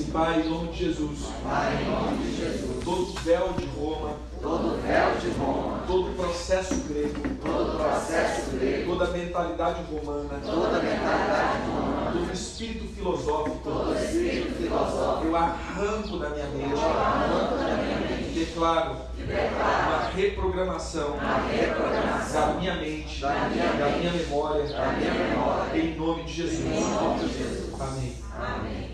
assim, Pai, em nome de Jesus. Pai, em nome de Jesus. Todo véu de Roma. Todo véu de Roma. Todo processo grego. Todo processo grego. Toda mentalidade romana. Toda mentalidade romana. Todo espírito filosófico. Todo espírito filosófico. Eu arranco da minha mente. Eu arranco da minha mente. Declaro. Declaro. Uma reprogramação. Uma reprogramação. Da minha mente. Da minha, da minha memória. Da minha memória. Em nome de Jesus. Em nome de Jesus. Amém. Amém.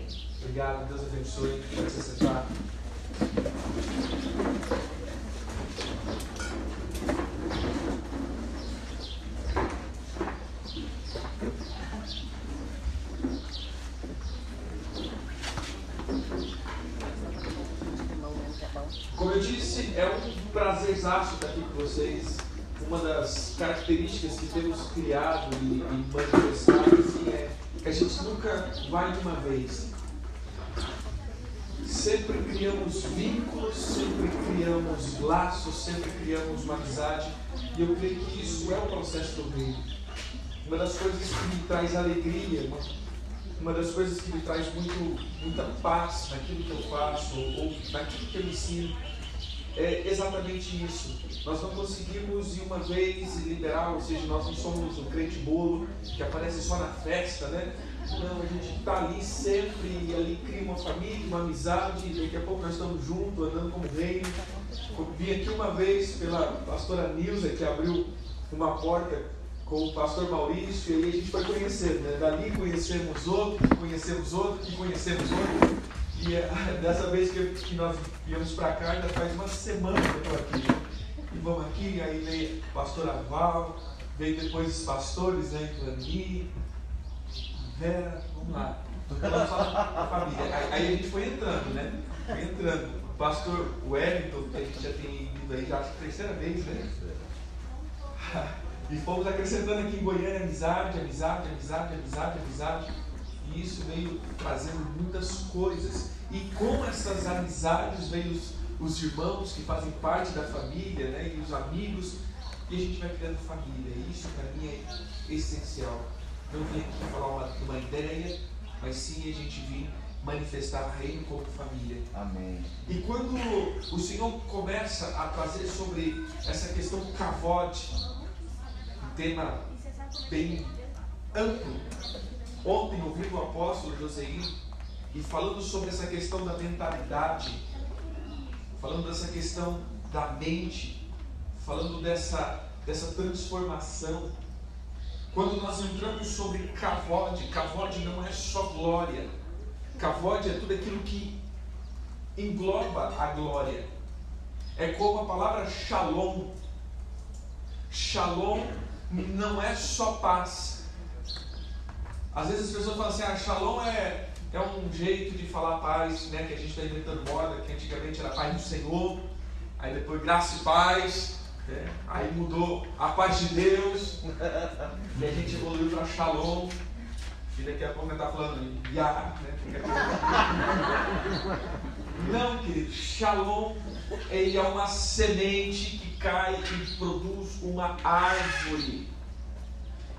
Obrigado, Deus abençoe. Pode se sentar. Como eu disse, é um prazerzaço estar aqui com vocês. Uma das características que temos criado e, e manifestado assim, é que a gente nunca vai de uma vez. Sempre criamos vínculos, sempre criamos laços, sempre criamos uma amizade. E eu creio que isso é o processo do reino. Uma das coisas que me traz alegria, uma, das coisas que me traz muito, muita paz naquilo que eu faço ou naquilo que eu ensino, é exatamente isso. Nós não conseguimos ir uma vez liberar, ou seja, nós não somos um crente bolo que aparece só na festa, né? Não, a gente está ali sempre e ali cria uma família, uma amizade, e daqui a pouco nós estamos juntos, andando como reino. Vim aqui uma vez pela pastora Nilza, que abriu uma porta com o pastor Maurício, e aí a gente foi conhecendo, né? Dali conhecemos outro, conhecemos outro, que conhecemos outro. E é, dessa vez que, que nós viemos para cá, ainda faz uma semana que eu estou aqui. Né? E vamos aqui, aí veio o pastor Aval, veio depois os pastores, né? Clani, Vera, vamos lá. a família. Aí, a gente foi entrando, né? Foi entrando. Pastor Wellington, que a gente já tem ido aí, já acho que terceira vez, né? E fomos acrescentando aqui em Goiânia amizade, amizade, amizade, amizade, amizade. E isso veio trazendo muitas coisas. E com essas amizades veio os, os irmãos que fazem parte da família, né? E os amigos. E a gente vai criando família. E isso para mim é essencial. Não vim aqui falar uma, uma ideia, mas sim a gente vir manifestar reino como família. Amém. E quando o Senhor começa a trazer sobre essa questão do cavote, um tema bem amplo, Ontem ouvi o apóstolo Joseir e falando sobre essa questão da mentalidade, falando dessa questão da mente, falando dessa, dessa transformação. Quando nós entramos sobre cavode, cavode não é só glória, cavode é tudo aquilo que engloba a glória. É como a palavra shalom. Shalom não é só paz, às vezes as pessoas falam assim, ah, shalom é, é um jeito de falar paz, né? Que a gente está inventando moda, que antigamente era paz do Senhor, aí depois graça e paz, né? aí mudou a paz de Deus, e a gente evoluiu para shalom, e daqui a pouco está falando Yah, né? Não, querido, shalom ele é uma semente que cai e produz uma árvore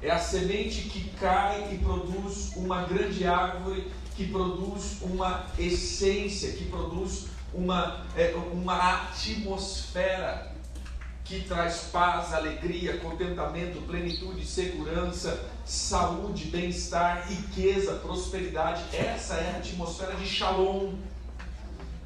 é a semente que cai e produz uma grande árvore, que produz uma essência, que produz uma, é, uma atmosfera que traz paz, alegria, contentamento, plenitude, segurança, saúde, bem-estar, riqueza, prosperidade. Essa é a atmosfera de Shalom.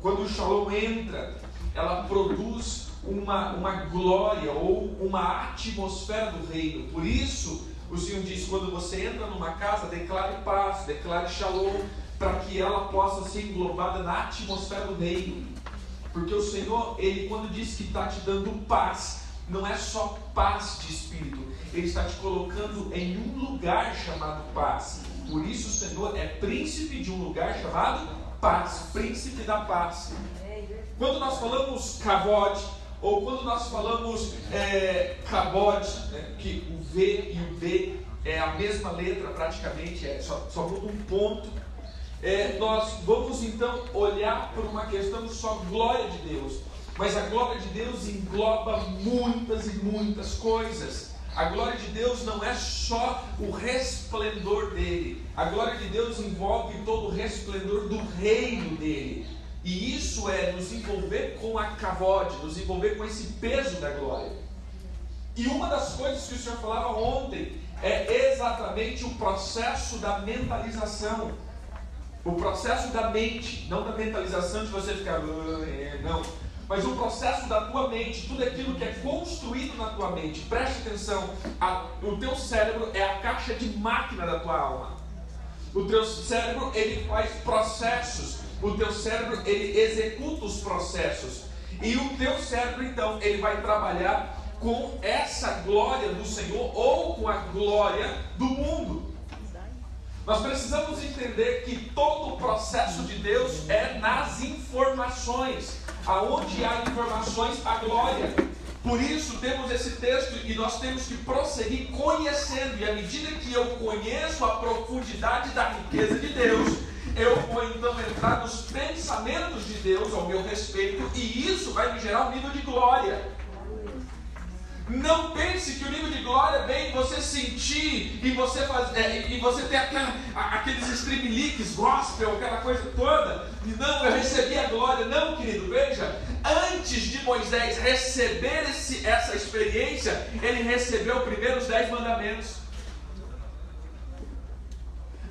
Quando o Shalom entra, ela produz uma, uma glória ou uma atmosfera do reino. Por isso, o Senhor diz: quando você entra numa casa, declare paz, declare shalom, para que ela possa ser englobada na atmosfera do reino. Porque o Senhor, Ele quando diz que está te dando paz, não é só paz de espírito, Ele está te colocando em um lugar chamado paz. Por isso o Senhor é príncipe de um lugar chamado paz, príncipe da paz. Quando nós falamos cavote, ou quando nós falamos é, né, que o V e o B é a mesma letra praticamente, é, só, só muda um ponto, é, nós vamos então olhar por uma questão só glória de Deus. Mas a glória de Deus engloba muitas e muitas coisas. A glória de Deus não é só o resplendor dele. A glória de Deus envolve todo o resplendor do reino dele. E isso é nos envolver com a cavode, nos envolver com esse peso da glória. E uma das coisas que o Senhor falava ontem é exatamente o processo da mentalização. O processo da mente, não da mentalização de você ficar, ah, é, não, mas o processo da tua mente, tudo aquilo que é construído na tua mente. Preste atenção, a, o teu cérebro é a caixa de máquina da tua alma. O teu cérebro ele faz processos, o teu cérebro ele executa os processos. E o teu cérebro então ele vai trabalhar com essa glória do Senhor ou com a glória do mundo. Nós precisamos entender que todo o processo de Deus é nas informações. Aonde há informações, há glória. Por isso temos esse texto e nós temos que prosseguir conhecendo. E à medida que eu conheço a profundidade da riqueza de Deus, eu vou então entrar nos pensamentos de Deus ao meu respeito, e isso vai me gerar um nível de glória. Não pense que o nível de glória vem você sentir e você, faz, é, e você ter aquela, aqueles streamlinks, gospel, aquela coisa toda. E não, eu recebi a glória. Não, querido, veja. Antes de Moisés receber esse, essa experiência, ele recebeu primeiro os dez mandamentos.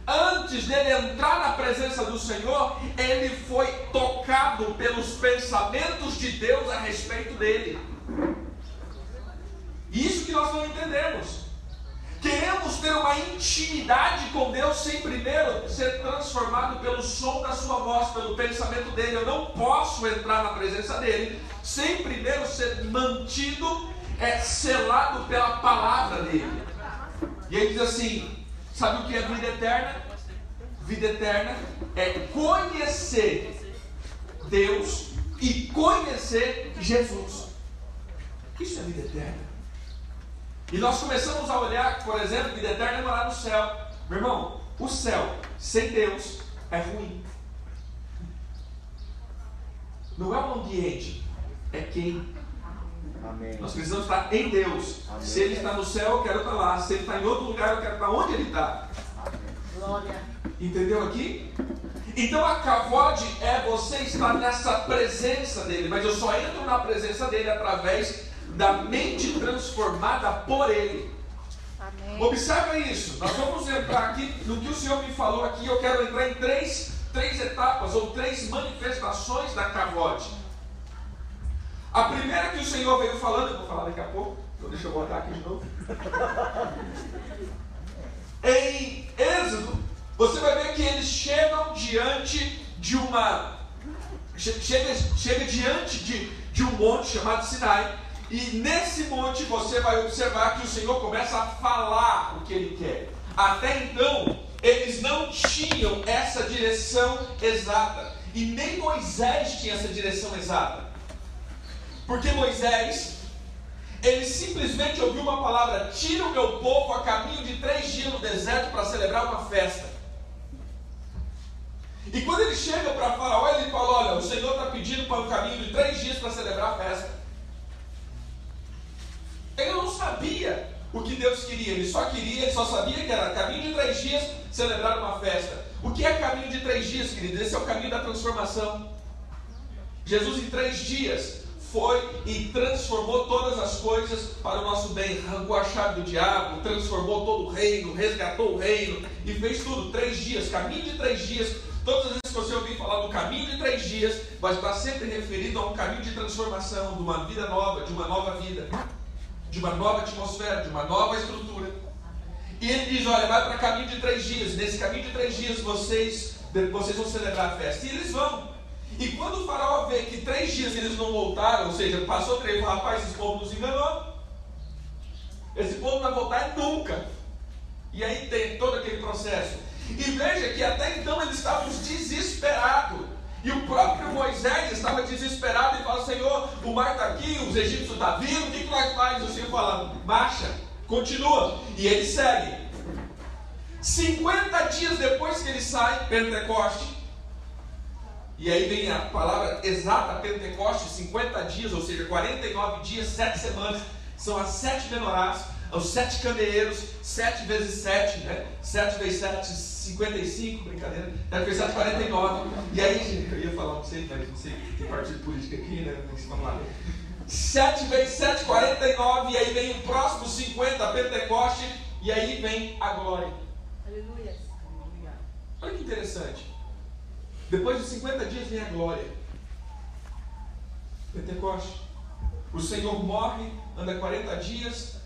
Antes dele entrar na presença do Senhor, ele foi tocado pelos pensamentos de Deus a respeito dele. Isso que nós não entendemos. Queremos ter uma intimidade com Deus sem primeiro ser transformado pelo som da sua voz, pelo pensamento dele. Eu não posso entrar na presença dele sem primeiro ser mantido, é, selado pela palavra dele. E ele diz assim: sabe o que é vida eterna? Vida eterna é conhecer Deus e conhecer Jesus. Isso é vida eterna. E nós começamos a olhar, por exemplo, vida eterna é morar no céu. Meu irmão, o céu sem Deus é ruim. Não é um ambiente, é quem. Amém. Nós precisamos estar em Deus. Amém. Se Ele está no céu, eu quero estar lá. Se Ele está em outro lugar, eu quero estar onde Ele está. Glória. Entendeu aqui? Então a cavode é você estar nessa presença dele, mas eu só entro na presença dele através da mente transformada por Ele. Amém. Observa isso. Nós vamos entrar aqui no que o Senhor me falou aqui. Eu quero entrar em três, três etapas ou três manifestações da cavote. A primeira que o Senhor veio falando, eu vou falar daqui a pouco, então deixa eu botar aqui de novo. em Êxodo, você vai ver que eles chegam diante de uma. Chega, chega diante de, de um monte chamado Sinai. E nesse monte você vai observar que o Senhor começa a falar o que ele quer. Até então, eles não tinham essa direção exata. E nem Moisés tinha essa direção exata. Porque Moisés, ele simplesmente ouviu uma palavra: tira o meu povo a caminho de três dias no deserto para celebrar uma festa. E quando ele chega para Faraó, ele fala: Olha, o Senhor está pedindo para o caminho de três dias para celebrar a festa. Ele não sabia o que Deus queria, ele só queria, ele só sabia que era caminho de três dias celebrar uma festa. O que é caminho de três dias, queridos? Esse é o caminho da transformação. Jesus, em três dias, foi e transformou todas as coisas para o nosso bem, arrancou a chave do diabo, transformou todo o reino, resgatou o reino e fez tudo. Três dias, caminho de três dias. Todas as vezes que você ouvir falar do caminho de três dias, vai estar sempre referido a um caminho de transformação, de uma vida nova, de uma nova vida de uma nova atmosfera, de uma nova estrutura. E ele diz: Olha, vai para caminho de três dias. Nesse caminho de três dias vocês, vocês vão celebrar a festa. E eles vão. E quando o faraó vê que três dias eles não voltaram, ou seja, passou três, rapaz, esse povo nos enganou. Esse povo não vai voltar nunca. E aí tem todo aquele processo. E veja que até então eles estavam desesperados. E o próprio Moisés estava desesperado e fala: Senhor, o mar está aqui, os egípcios estão tá vindo, o que, que nós faz? O Senhor fala: marcha, continua. E ele segue. 50 dias depois que ele sai, Pentecoste. E aí vem a palavra exata, Pentecoste, 50 dias, ou seja, 49 dias, 7 semanas, são as sete menorás. os sete candeeiros, sete vezes sete, né? Sete vezes sete, 55, brincadeira. Deve ser 7, 49. E aí, eu ia falar, não sei, mas não sei, tem partido político aqui, né? Mas vamos lá. 7 vezes 7, 49. E aí vem o próximo 50, Pentecoste. E aí vem a glória. Aleluia. Olha que interessante. Depois de 50 dias vem a glória. Pentecoste. O Senhor morre, anda 40 dias,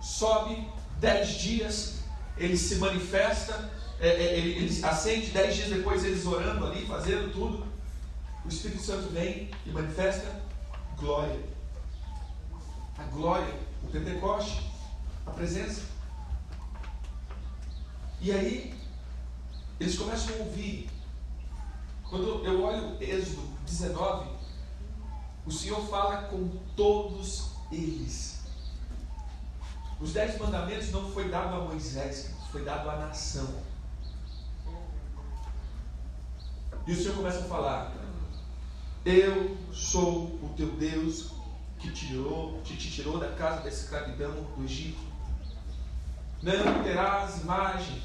sobe 10 dias, ele se manifesta, é, é, ele, ele acende 10 dias depois, eles orando ali, fazendo tudo. O Espírito Santo vem e manifesta glória. A glória, o Pentecoste, a presença. E aí, eles começam a ouvir. Quando eu olho Êxodo 19, o Senhor fala com todos eles. Os dez mandamentos não foi dado a Moisés, foi dado à nação. E o Senhor começa a falar: Eu sou o teu Deus que tirou, te, te tirou da casa da escravidão do Egito. Não terás imagem,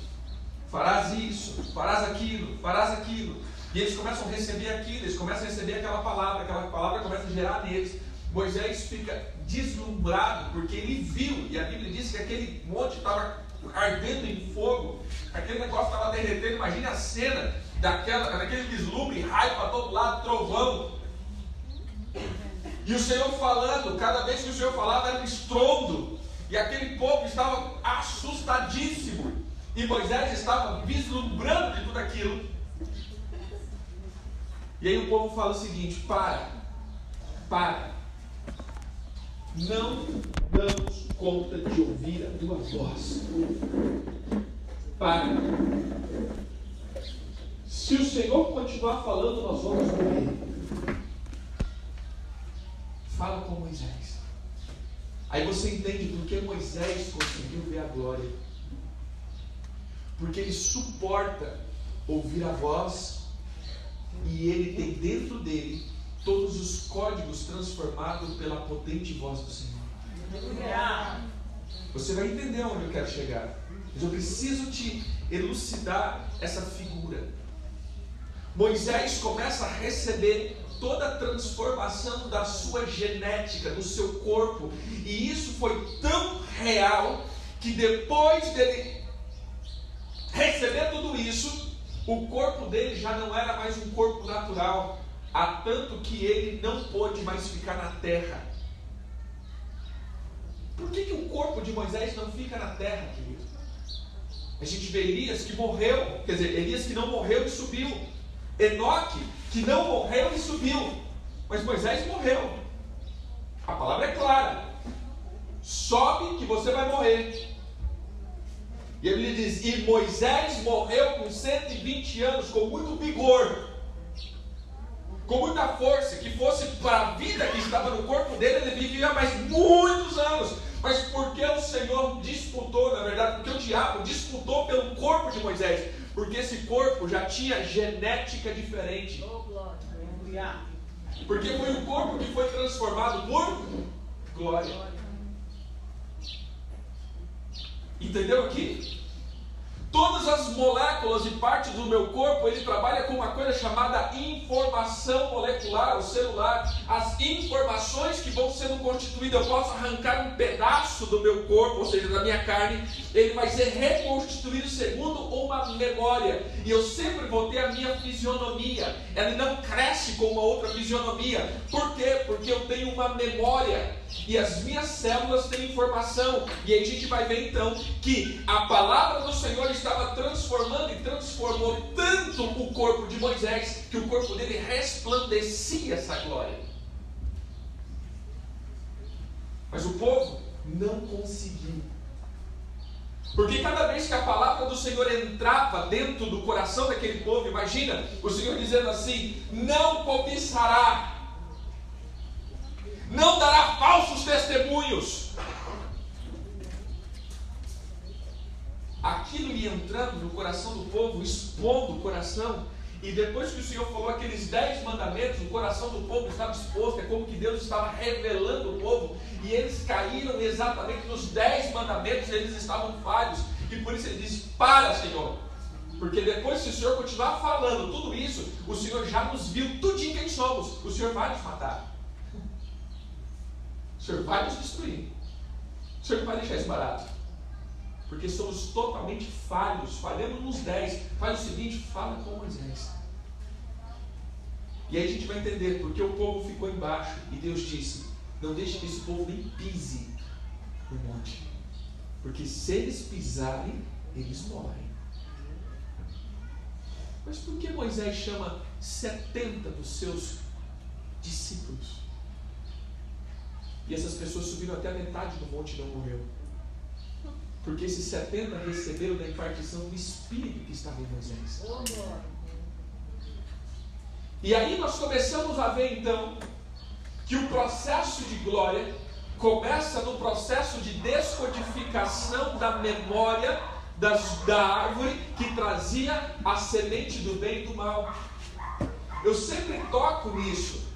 farás isso, farás aquilo, farás aquilo. E eles começam a receber aquilo, eles começam a receber aquela palavra, aquela palavra começa a gerar neles. Moisés fica deslumbrado, porque ele viu, e a Bíblia diz que aquele monte estava ardendo em fogo, aquele negócio estava derretendo. Imagine a cena daquela, daquele vislumbre, raio para todo lado, trovão. E o Senhor falando, cada vez que o Senhor falava era um estrondo, e aquele povo estava assustadíssimo, e Moisés estava vislumbrando de tudo aquilo. E aí o povo fala o seguinte: para, para, não damos conta de ouvir a tua voz. Para. Se o Senhor continuar falando, nós vamos morrer. Fala com Moisés. Aí você entende por que Moisés conseguiu ver a glória. Porque ele suporta ouvir a voz e ele tem dentro dele todos os códigos transformados pela potente voz do Senhor. Você vai entender onde eu quero chegar. Mas eu preciso te elucidar essa figura. Moisés começa a receber toda a transformação da sua genética, do seu corpo, e isso foi tão real que depois dele receber tudo isso, o corpo dele já não era mais um corpo natural, a tanto que ele não pôde mais ficar na terra. Por que, que o corpo de Moisés não fica na terra, querido? A gente vê Elias que morreu, quer dizer, Elias que não morreu e subiu. Enoque que não morreu e subiu. Mas Moisés morreu. A palavra é clara. Sobe que você vai morrer. E ele diz: E Moisés morreu com 120 anos, com muito vigor, com muita força, que fosse para a vida que estava no corpo dele, ele vivia mais muitos anos. Mas porque o Senhor disputou, na verdade, porque o diabo disputou pelo corpo de Moisés? Porque esse corpo já tinha genética diferente. Porque foi o corpo que foi transformado por glória. Entendeu aqui? Todas as moléculas e partes do meu corpo, ele trabalha com uma coisa chamada informação molecular ou celular. As informações que vão sendo constituídas, eu posso arrancar um pedaço do meu corpo, ou seja, da minha carne, ele vai ser reconstituído segundo uma memória. E eu sempre vou ter a minha fisionomia. Ela não cresce com uma outra fisionomia. Por quê? Porque eu tenho uma memória e as minhas células têm informação. E aí a gente vai ver então que a palavra do Senhor estava transformando e transformou tanto o corpo de Moisés que o corpo dele resplandecia essa glória. Mas o povo não conseguiu. Porque cada vez que a palavra do Senhor entrava dentro do coração daquele povo, imagina o Senhor dizendo assim: não cobiçará não dará falsos testemunhos. Aquilo ia entrando no coração do povo, expondo o coração. E depois que o Senhor falou aqueles dez mandamentos, o coração do povo estava exposto, é como que Deus estava revelando o povo, e eles caíram exatamente nos dez mandamentos, eles estavam falhos, e por isso ele disse: Para, Senhor, porque depois, se o Senhor continuar falando tudo isso, o Senhor já nos viu tudinho quem somos, o Senhor vai nos matar, Senhor vai nos destruir, o Senhor não vai deixar isso barato porque somos totalmente falhos, falhamos nos dez. Faz o seguinte, fala com Moisés. E aí a gente vai entender porque o povo ficou embaixo e Deus disse: Não deixe que esse povo nem pise no monte, porque se eles pisarem, eles morrem. Mas por que Moisés chama 70 dos seus discípulos? E essas pessoas subiram até a metade do monte e não morreu. Porque esses 70 receberam da impartição do Espírito que estava em Moisés. E aí nós começamos a ver então que o processo de glória começa no processo de descodificação da memória das, da árvore que trazia a semente do bem e do mal. Eu sempre toco nisso.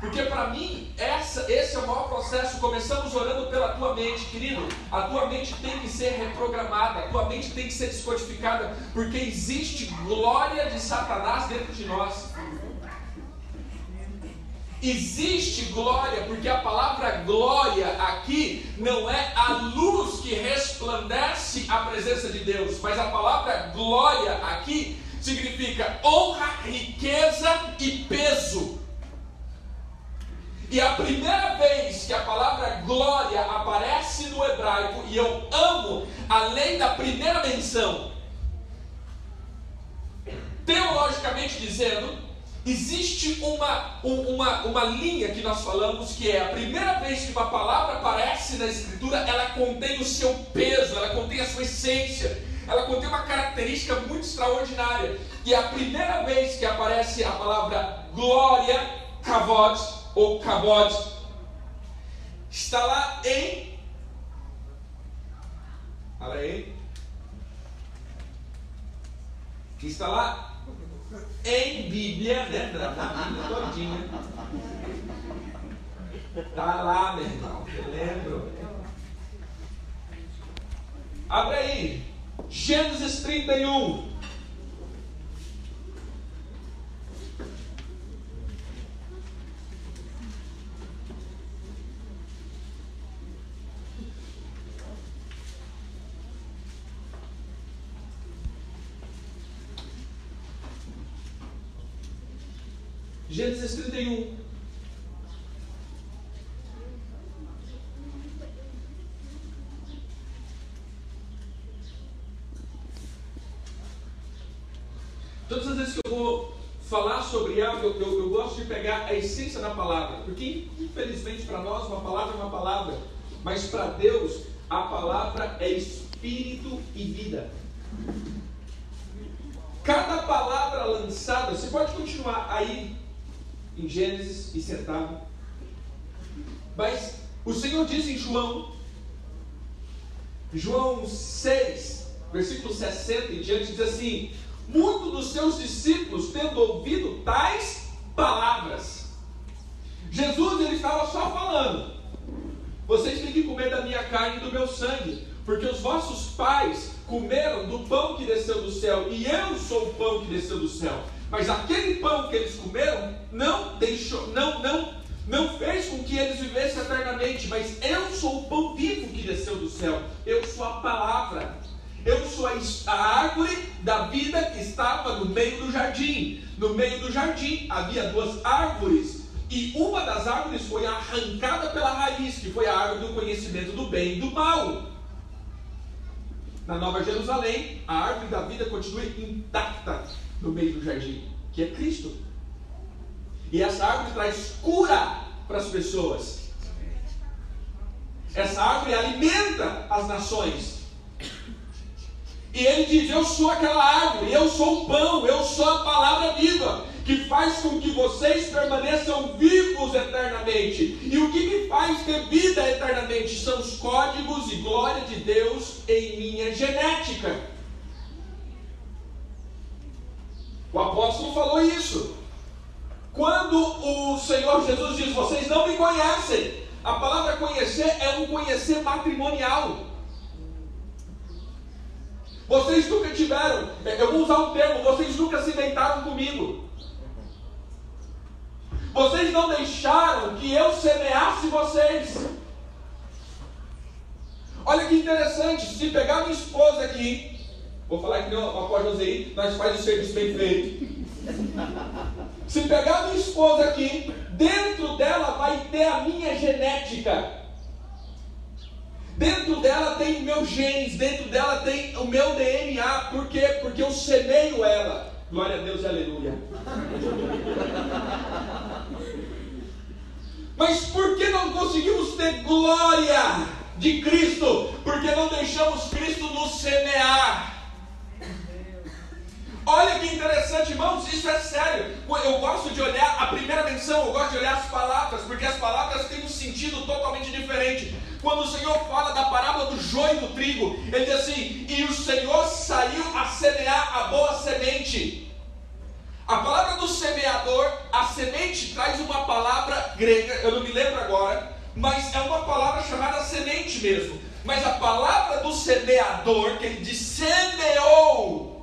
Porque para mim, essa, esse é o maior processo. Começamos orando pela tua mente, querido. A tua mente tem que ser reprogramada, a tua mente tem que ser descodificada, porque existe glória de Satanás dentro de nós. Existe glória, porque a palavra glória aqui não é a luz que resplandece a presença de Deus, mas a palavra glória aqui significa honra, riqueza e peso. E a primeira vez que a palavra glória aparece no hebraico, e eu amo, além da primeira menção, teologicamente dizendo, existe uma, uma, uma linha que nós falamos que é a primeira vez que uma palavra aparece na Escritura, ela contém o seu peso, ela contém a sua essência, ela contém uma característica muito extraordinária. E a primeira vez que aparece a palavra glória, kavod, ou Kabod, está lá em. Fala aí. Está lá em Bíblia, né? Na Bíblia todinha. Está lá, meu irmão. Eu lembro. Abre aí. Gênesis 31. Gênesis 31. Todas as vezes que eu vou falar sobre algo, eu, eu, eu, gosto de pegar a essência da palavra, porque infelizmente para nós uma palavra é uma palavra, mas para Deus a palavra é espírito e vida. Cada palavra lançada, você pode continuar aí em Gênesis e sentado. Mas o Senhor diz em João, João 6, versículo 60 em diante, diz assim: Muitos dos seus discípulos, tendo ouvido tais palavras, Jesus ele estava só falando: Vocês têm que comer da minha carne e do meu sangue, porque os vossos pais comeram do pão que desceu do céu, e eu sou o pão que desceu do céu. Mas aquele pão que eles comeram não deixou, não, não, não fez com que eles vivessem eternamente. Mas eu sou o pão vivo que desceu do céu. Eu sou a palavra. Eu sou a, a árvore da vida que estava no meio do jardim. No meio do jardim havia duas árvores. E uma das árvores foi arrancada pela raiz, que foi a árvore do conhecimento do bem e do mal. Na Nova Jerusalém, a árvore da vida continua intacta no meio do jardim, que é Cristo. E essa árvore traz cura para as pessoas. Essa árvore alimenta as nações. E ele diz: Eu sou aquela árvore, eu sou o pão, eu sou a palavra viva, que faz com que vocês permaneçam vivos eternamente. E o que me faz ter vida eternamente são os códigos e glória de Deus em minha genética. O apóstolo falou isso. Quando o Senhor Jesus diz: Vocês não me conhecem, a palavra conhecer é um conhecer matrimonial. Vocês nunca tiveram, eu vou usar um termo, vocês nunca se deitaram comigo. Vocês não deixaram que eu semeasse vocês. Olha que interessante, se pegar minha esposa aqui, vou falar que não, após José, nós faz o serviço bem feito. Se pegar minha esposa aqui, dentro dela vai ter a minha genética. Dentro dela tem meus genes, dentro dela tem o meu DNA. Por quê? Porque eu semeio ela. Glória a Deus e aleluia. Mas por que não conseguimos ter glória de Cristo? Porque não deixamos Cristo nos semear. Olha que interessante, irmãos, isso é sério. Eu gosto de olhar a primeira menção, eu gosto de olhar as palavras, porque as palavras têm um sentido totalmente diferente. Quando o Senhor fala da parábola do joio e do trigo, ele diz assim: E o Senhor saiu a semear a boa semente. A palavra do semeador, a semente traz uma palavra grega, eu não me lembro agora, mas é uma palavra chamada semente mesmo. Mas a palavra do semeador, que ele diz semeou,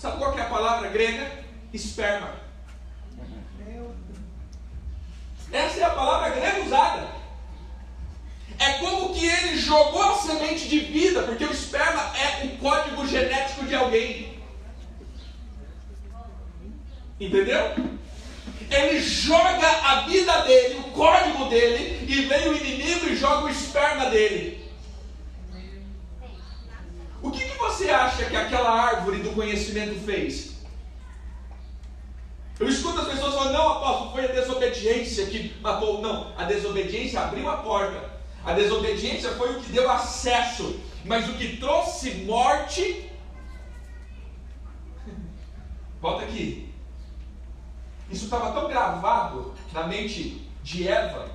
sabe qual é a palavra grega? Esperma. Essa é a palavra grega usada. É como que ele jogou a semente de vida, porque o esperma é o código genético de alguém. Entendeu? Ele joga a vida dele, o código dele, e vem o inimigo e joga o esperma dele. O que, que você acha que aquela árvore do conhecimento fez? Eu escuto as pessoas falando, não, apóstolo, foi a desobediência que matou. Não, a desobediência abriu a porta. A desobediência foi o que deu acesso. Mas o que trouxe morte. Volta aqui. Isso estava tão gravado na mente de Eva,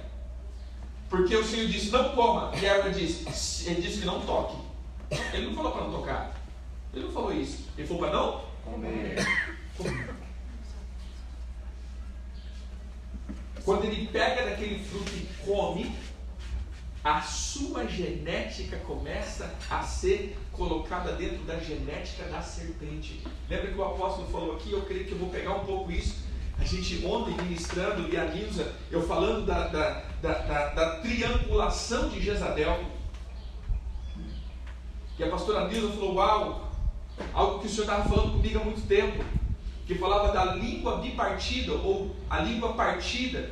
porque o Senhor disse: não coma. E Eva disse: ele disse que não toque. Ele não falou para não tocar. Ele não falou isso. Ele falou para não comer. Quando ele pega daquele fruto e come, a sua genética começa a ser colocada dentro da genética da serpente. Lembra que o apóstolo falou aqui? Eu creio que eu vou pegar um pouco isso a gente ontem ministrando e a Nilza, eu falando da, da, da, da, triangulação de Jezabel. E a pastora Nilza falou, uau, algo que o senhor estava falando comigo há muito tempo, que falava da língua bipartida ou a língua partida.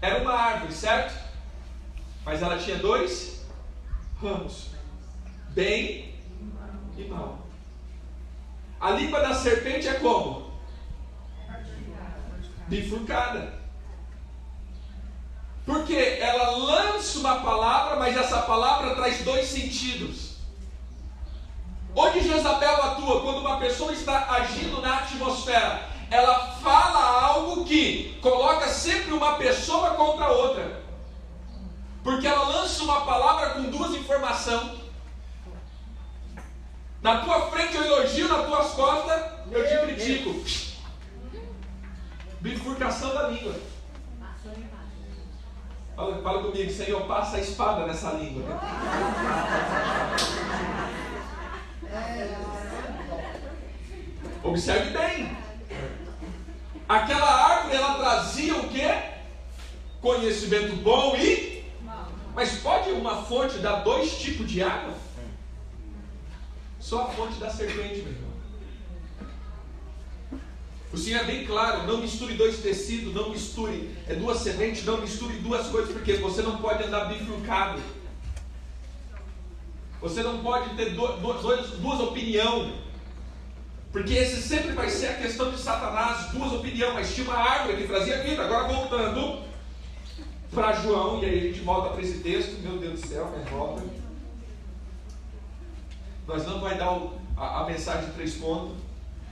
Era uma árvore, certo? Mas ela tinha dois ramos, bem e mal. A língua da serpente é como? Bifurcada. Porque ela lança uma palavra, mas essa palavra traz dois sentidos. Onde Jezabel atua? Quando uma pessoa está agindo na atmosfera, ela fala algo que coloca sempre uma pessoa contra outra. Porque ela lança uma palavra com duas informações na tua frente eu elogio, nas tuas costas eu te critico. Bifurcação da língua. Fala, fala comigo, Senhor, passa a espada nessa língua. Né? Observe bem. Aquela árvore ela trazia o que? Conhecimento bom e. Mas pode uma fonte dar dois tipos de água? Só a fonte da serpente, meu irmão. O Senhor é bem claro, não misture dois tecidos, não misture é, duas sementes, não misture duas coisas, porque você não pode andar bifurcado. Você não pode ter duas opiniões. Porque esse sempre vai ser a questão de Satanás, duas opiniões, mas tinha uma árvore que trazia vida. Agora voltando para João, e aí a gente volta para esse texto, meu Deus do céu, mas volta. Nós não vai dar a, a, mensagem de três pontos.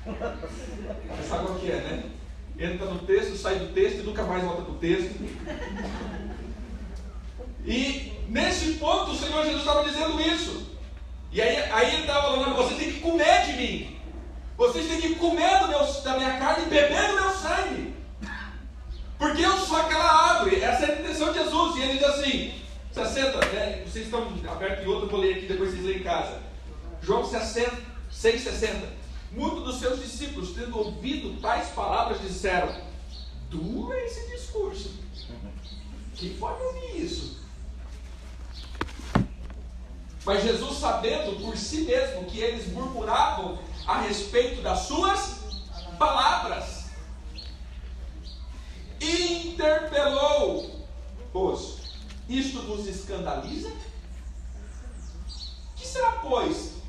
Você sabe o que é, né? Entra no texto, sai do texto e nunca mais volta para o texto. E nesse ponto o Senhor Jesus estava dizendo isso. E aí, aí ele estava falando, você tem que comer de mim. Vocês têm que comer do meu, da minha carne e beber do meu sangue. Porque eu sou aquela árvore. Essa é a intenção de Jesus. E ele diz assim: 60, né? Vocês estão abertos em outro, eu vou ler aqui, depois vocês leem em casa. João 60, 6,60. Muitos dos seus discípulos, tendo ouvido tais palavras, disseram: Duro é esse discurso. Quem pode ouvir isso? Mas Jesus, sabendo por si mesmo que eles murmuravam a respeito das suas palavras, interpelou-os: Isto vos escandaliza? Que será, pois,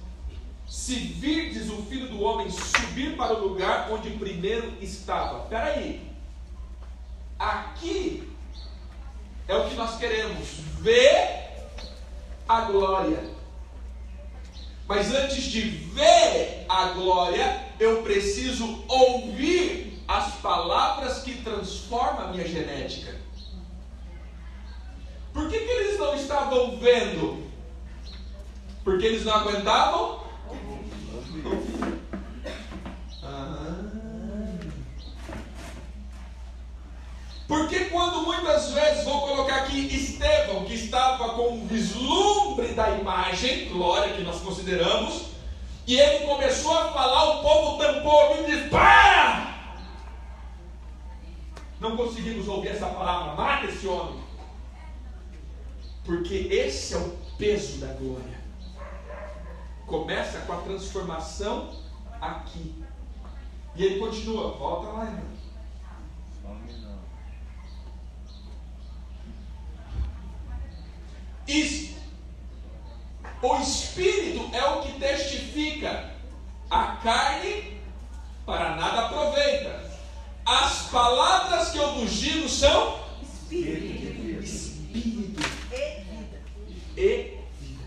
se virdes o filho do homem subir para o lugar onde primeiro estava? Espera aí. Aqui é o que nós queremos: ver a glória. Mas antes de ver a glória, eu preciso ouvir as palavras que transformam a minha genética. Por que, que eles não estavam vendo? Porque eles não aguentavam? Porque quando muitas vezes, vou colocar aqui Estevão, que estava com um vislumbre da imagem, glória que nós consideramos, e ele começou a falar, o povo tampou e disse: Para! Não conseguimos ouvir essa palavra, mata esse homem. Porque esse é o peso da glória. Começa com a transformação aqui. E ele continua, volta lá, irmão. O espírito é o que testifica. A carne para nada aproveita. As palavras que eu vos digo são espírito, espírito e vida. E vida.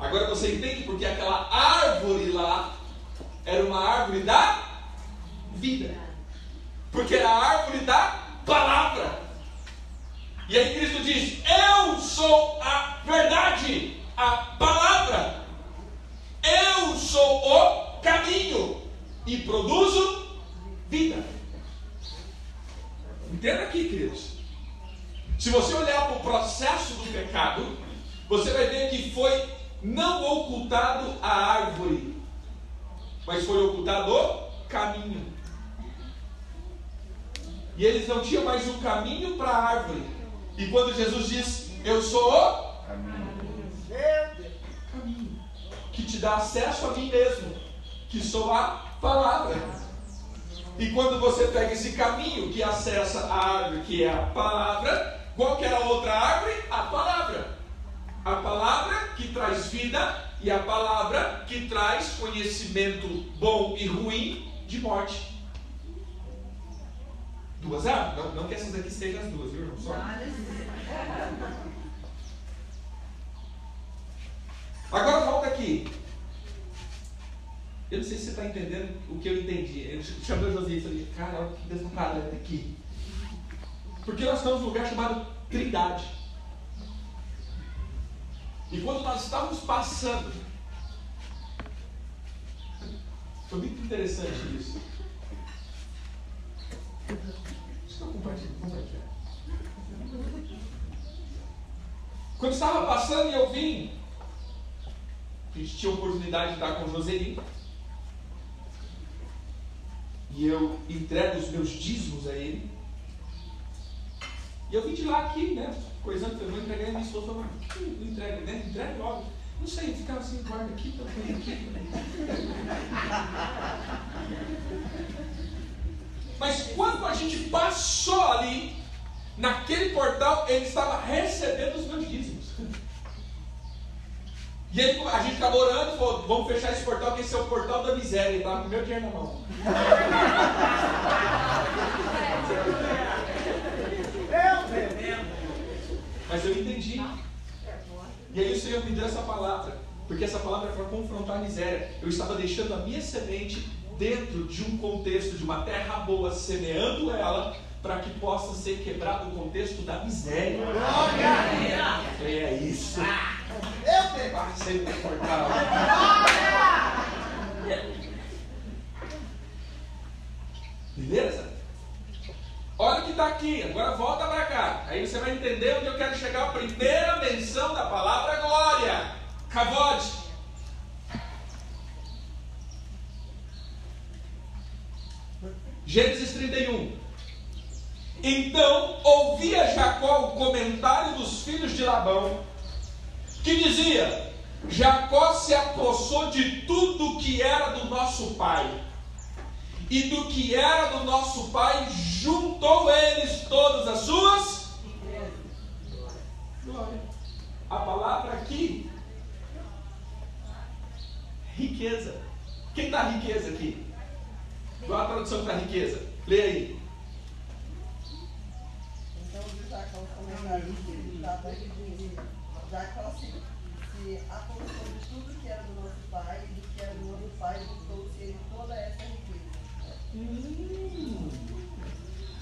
Agora você entende porque aquela árvore lá era uma árvore da vida. Porque era a árvore da palavra. E aí Cristo diz: Eu sou a verdade, a palavra. Eu sou o caminho e produzo vida. Entenda aqui, queridos. Se você olhar para o processo do pecado, você vai ver que foi não ocultado a árvore, mas foi ocultado o caminho. E eles não tinham mais o caminho para a árvore, e quando Jesus diz, Eu sou o caminho. caminho que te dá acesso a mim mesmo, que sou a palavra. E quando você pega esse caminho que acessa a árvore, que é a palavra, qual que era a outra árvore? A palavra. A palavra que traz vida e a palavra que traz conhecimento bom e ruim de morte. Duas árvores? Não, não que essas aqui sejam as duas, viu, irmão? Só. Agora volta aqui. Eu não sei se você está entendendo o que eu entendi. Eu chamei o José e falei, cara, olha que desamparado é aqui. Porque nós estamos num lugar chamado Trindade. E quando nós estávamos passando, foi muito interessante isso. Quando estava passando e eu vim, a gente tinha a oportunidade de estar com o Joselino. E eu entrego os meus dízimos a ele. E eu vim de lá aqui, né? Coisando, eu vou entregar minha esposa. Falou, não entrega, né? Entrega logo. Não sei, ficava assim, guarda aqui, põe aqui. Mas quando a gente passou ali, naquele portal, ele estava recebendo os meus dízimos. E aí a gente estava orando, falou, vamos fechar esse portal, que esse é o portal da miséria. Ele estava com meu dinheiro na mão. Mas eu entendi. E aí o Senhor me deu essa palavra, porque essa palavra é para confrontar a miséria. Eu estava deixando a minha semente dentro de um contexto de uma terra boa, semeando ela para que possa ser quebrado o contexto da miséria. É isso. Eu parceiro do portal. Beleza? Olha o que está aqui. Agora volta. Aí você vai entender onde eu quero chegar. A primeira menção da palavra glória. Kavod. Gênesis 31. Então ouvia Jacó o comentário dos filhos de Labão, que dizia: Jacó se apossou de tudo que era do nosso pai, e do que era do nosso pai, juntou eles todas as suas glória. A palavra aqui, riqueza. Quem dá riqueza aqui? Qual a tradução para riqueza? Lê aí. Então, o Jacó comentário que estava Jacó se, se apossou de tudo que era do nosso pai e do que era do nosso pai, juntou-se ele toda essa riqueza. Hum.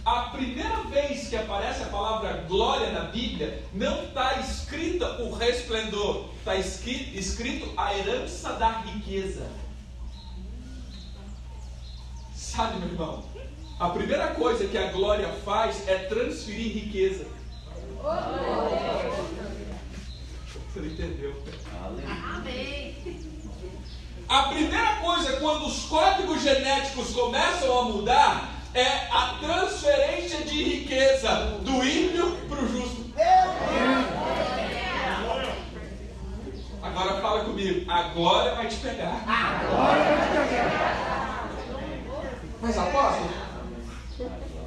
A primeira vez que aparece a palavra glória na Bíblia, não está escrita o resplendor, está escrito, a herança da riqueza. Sabe, meu irmão? A primeira coisa que a glória faz é transferir riqueza. Você não entendeu? Amém. A primeira coisa quando os códigos genéticos começam a mudar é a transferência de riqueza do ímpio para o justo. Agora fala comigo, a glória vai te pegar. Mas apóstolo,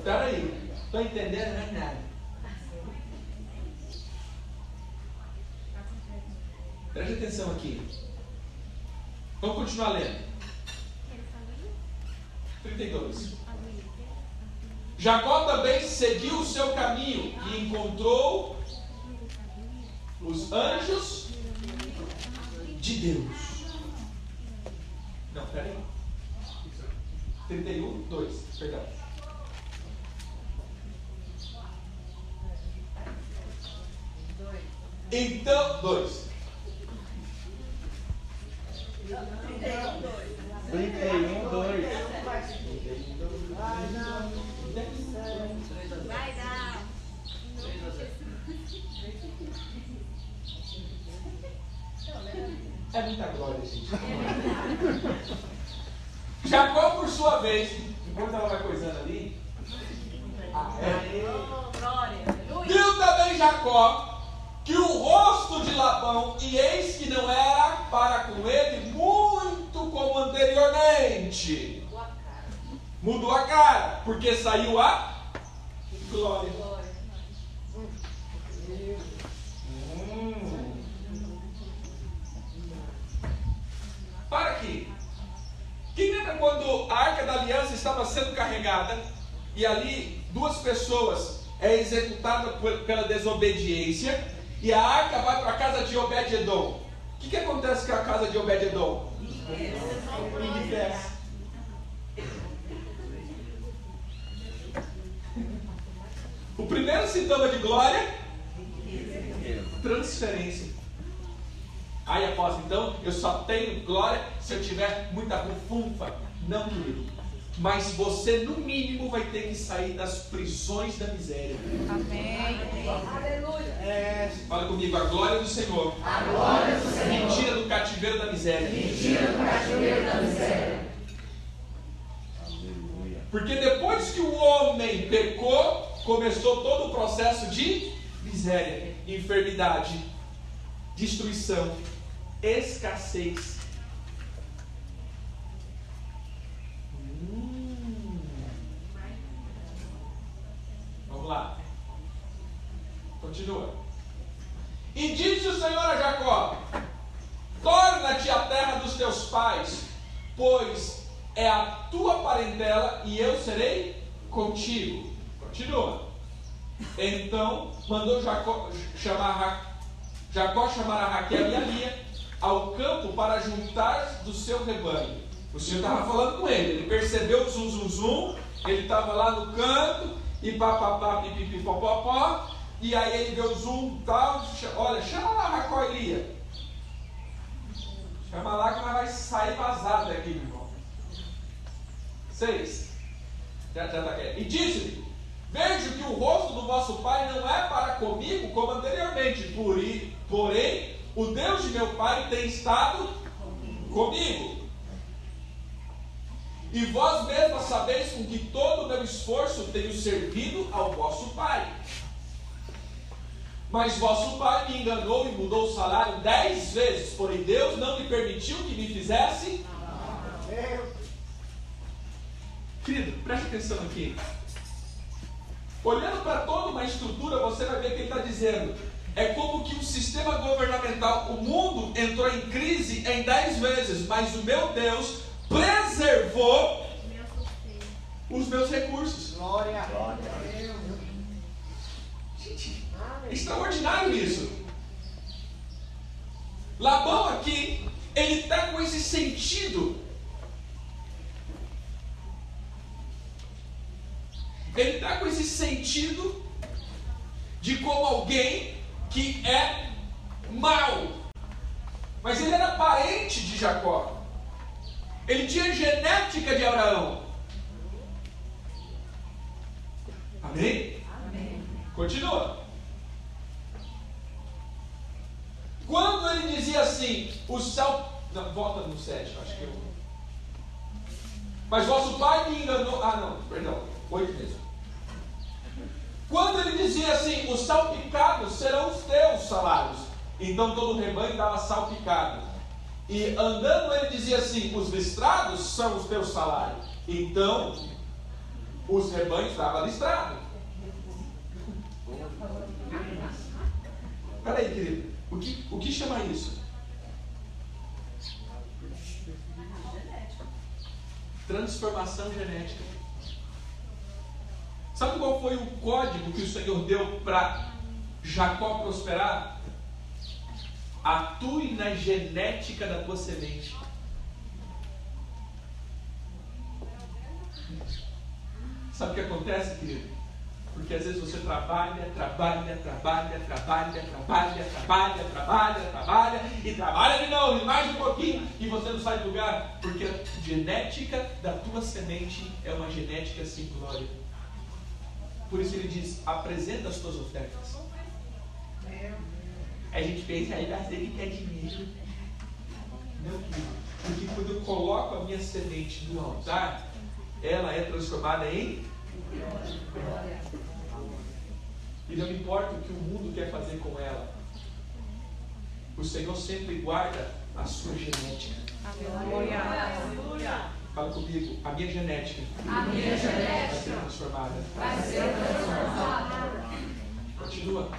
peraí, estou entendendo não é nada. Preste atenção aqui. Vamos continuar lendo. 32. Jacó também seguiu o seu caminho e encontrou os anjos de Deus. Não, peraí. 31, 2, perdão. Dois. Então, 2. 31, dois. 31, 2. Vai dar. É muita glória, gente. Jacó, por sua vez, enquanto ela vai coisando ali, ah, é. Viu também Jacó que o rosto de Labão, e eis que não era para com ele muito como anteriormente. Mudou a cara, porque saiu a glória. Hum. Para aqui. Quem lembra quando a arca da aliança estava sendo carregada e ali duas pessoas é executada pela desobediência e a arca vai para a casa de Obed-edom? O que, que acontece com a casa de Obed-edom? Enriquece. O primeiro sintoma de glória transferência. Aí apóstolo, então eu só tenho glória se eu tiver muita bufunfa. Não, querido. Mas você, no mínimo, vai ter que sair das prisões da miséria. Aleluia. É, fala comigo, a glória do Senhor. A glória do Senhor. Me tira do cativeiro da miséria. Me tira do cativeiro da miséria. Aleluia. Porque depois que o homem pecou, começou todo o processo de miséria, enfermidade, destruição, escassez. Hum. Vamos lá. Continua. E disse o Senhor a Jacó: Torna-te a terra dos teus pais, pois é a tua parentela e eu serei contigo. Continua. Então mandou Jacó chamar Jacó chamar a Raquel e a Lia ao campo para juntar do seu rebanho. O Senhor estava falando com ele, ele percebeu o zum zum zum, ele estava lá no canto, e papapá, pipipi, popopó, e aí ele deu zoom tal, olha, chama lá Jacó e Lia. Chama lá que nós vai sair vazado daqui, meu irmão. Seis. Já, já tá aqui. E disse-lhe: Vejo que o rosto do vosso pai não é para comigo como anteriormente, porém o Deus de meu pai tem estado comigo. E vós mesmos sabeis com que todo o meu esforço tenho servido ao vosso pai. Mas vosso pai me enganou e mudou o salário dez vezes, porém Deus não me permitiu que me fizesse. Querido, preste atenção aqui. Olhando para toda uma estrutura, você vai ver que ele está dizendo: é como que o sistema governamental, o mundo entrou em crise em dez vezes, mas o meu Deus preservou os meus recursos. Glória. Glória. Gente, extraordinário isso. Labão aqui, ele está com esse sentido. Ele está com esse sentido de como alguém que é mau. Mas ele era parente de Jacó. Ele tinha genética de Abraão. Amém? Amém. Continua. Quando ele dizia assim, o céu. Não, volta no 7, acho que eu. Mas vosso pai me enganou. Ah, não, perdão, 8 mesmo. Quando ele dizia assim: os salpicados serão os teus salários. Então todo o rebanho dava salpicado. E andando ele dizia assim: os listrados são os teus salários. Então os rebanhos davam listrado. Peraí, querido. O que, o que chama isso? Transformação genética. Sabe qual foi o código que o Senhor deu para Jacó prosperar? Atue na genética da tua semente. Sabe o que acontece, querido? Porque às vezes você trabalha, trabalha, trabalha, trabalha, trabalha, trabalha, trabalha, trabalha e trabalha de novo, e mais um pouquinho, e você não sai do lugar, porque a genética da tua semente é uma genética sem glória. Por isso ele diz: apresenta as tuas ofertas. A gente pensa, aí ser que quer dinheiro. Não. Porque quando eu coloco a minha semente no altar, ela é transformada em e não importa o que o mundo quer fazer com ela, o Senhor sempre guarda a sua genética. Aleluia. Fala comigo, a minha genética A minha vai ser genética transformada. vai ser transformada. Continua.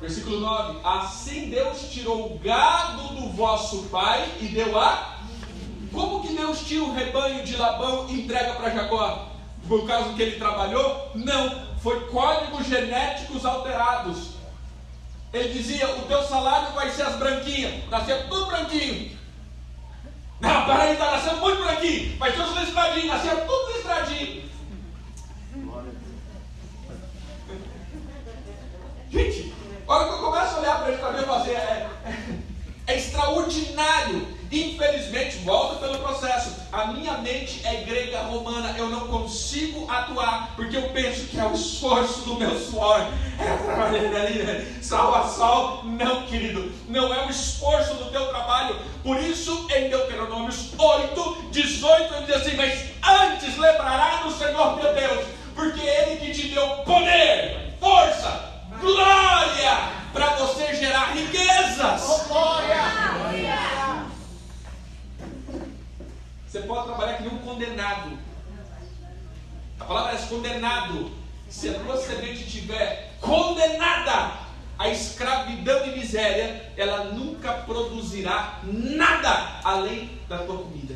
Versículo 9: Assim Deus tirou o gado do vosso pai e deu a. Como que Deus tira o rebanho de Labão e entrega para Jacó? Por causa que ele trabalhou? Não, foi códigos genéticos alterados. Ele dizia: O teu salário vai ser as branquinhas, nascer tudo branquinho. Não, peraí, está nascendo muito branquinho, vai ser os listradinhos, nascer tudo listradinho. Gente, a hora que eu começo a olhar para ele para ver fazer, é, é, é extraordinário. Infelizmente, volta pelo processo. A minha mente é grega romana. Eu não consigo atuar porque eu penso que é o esforço do meu suor. É ali, né? sol a sol. Não, querido, não é o esforço do teu trabalho. Por isso, em Deuteronômios 8, 18, ele diz assim: Mas antes lembrará do Senhor teu Deus, porque Ele que te deu poder, força, glória para você gerar riquezas. Você pode trabalhar que nem um condenado. A palavra é condenado. Se a tua semente estiver condenada à escravidão e miséria, ela nunca produzirá nada além da tua comida.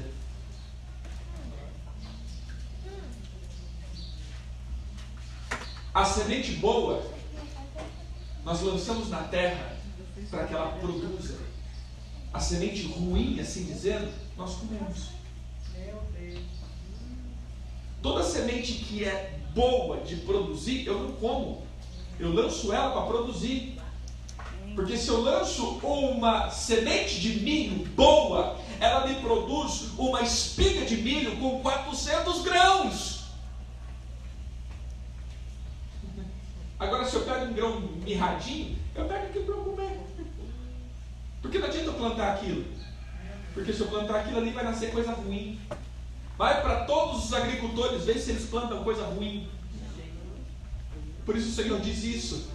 A semente boa, nós lançamos na terra para que ela produza. A semente ruim, assim dizendo, nós comemos. Toda semente que é boa de produzir, eu não como. Eu lanço ela para produzir. Porque se eu lanço uma semente de milho boa, ela me produz uma espiga de milho com 400 grãos. Agora, se eu pego um grão mirradinho, eu pego aquele grão comer. Porque não adianta eu plantar aquilo. Porque se eu plantar aquilo ali, vai nascer coisa ruim. Vai para todos os agricultores, vê se eles plantam coisa ruim. Por isso o Senhor diz isso.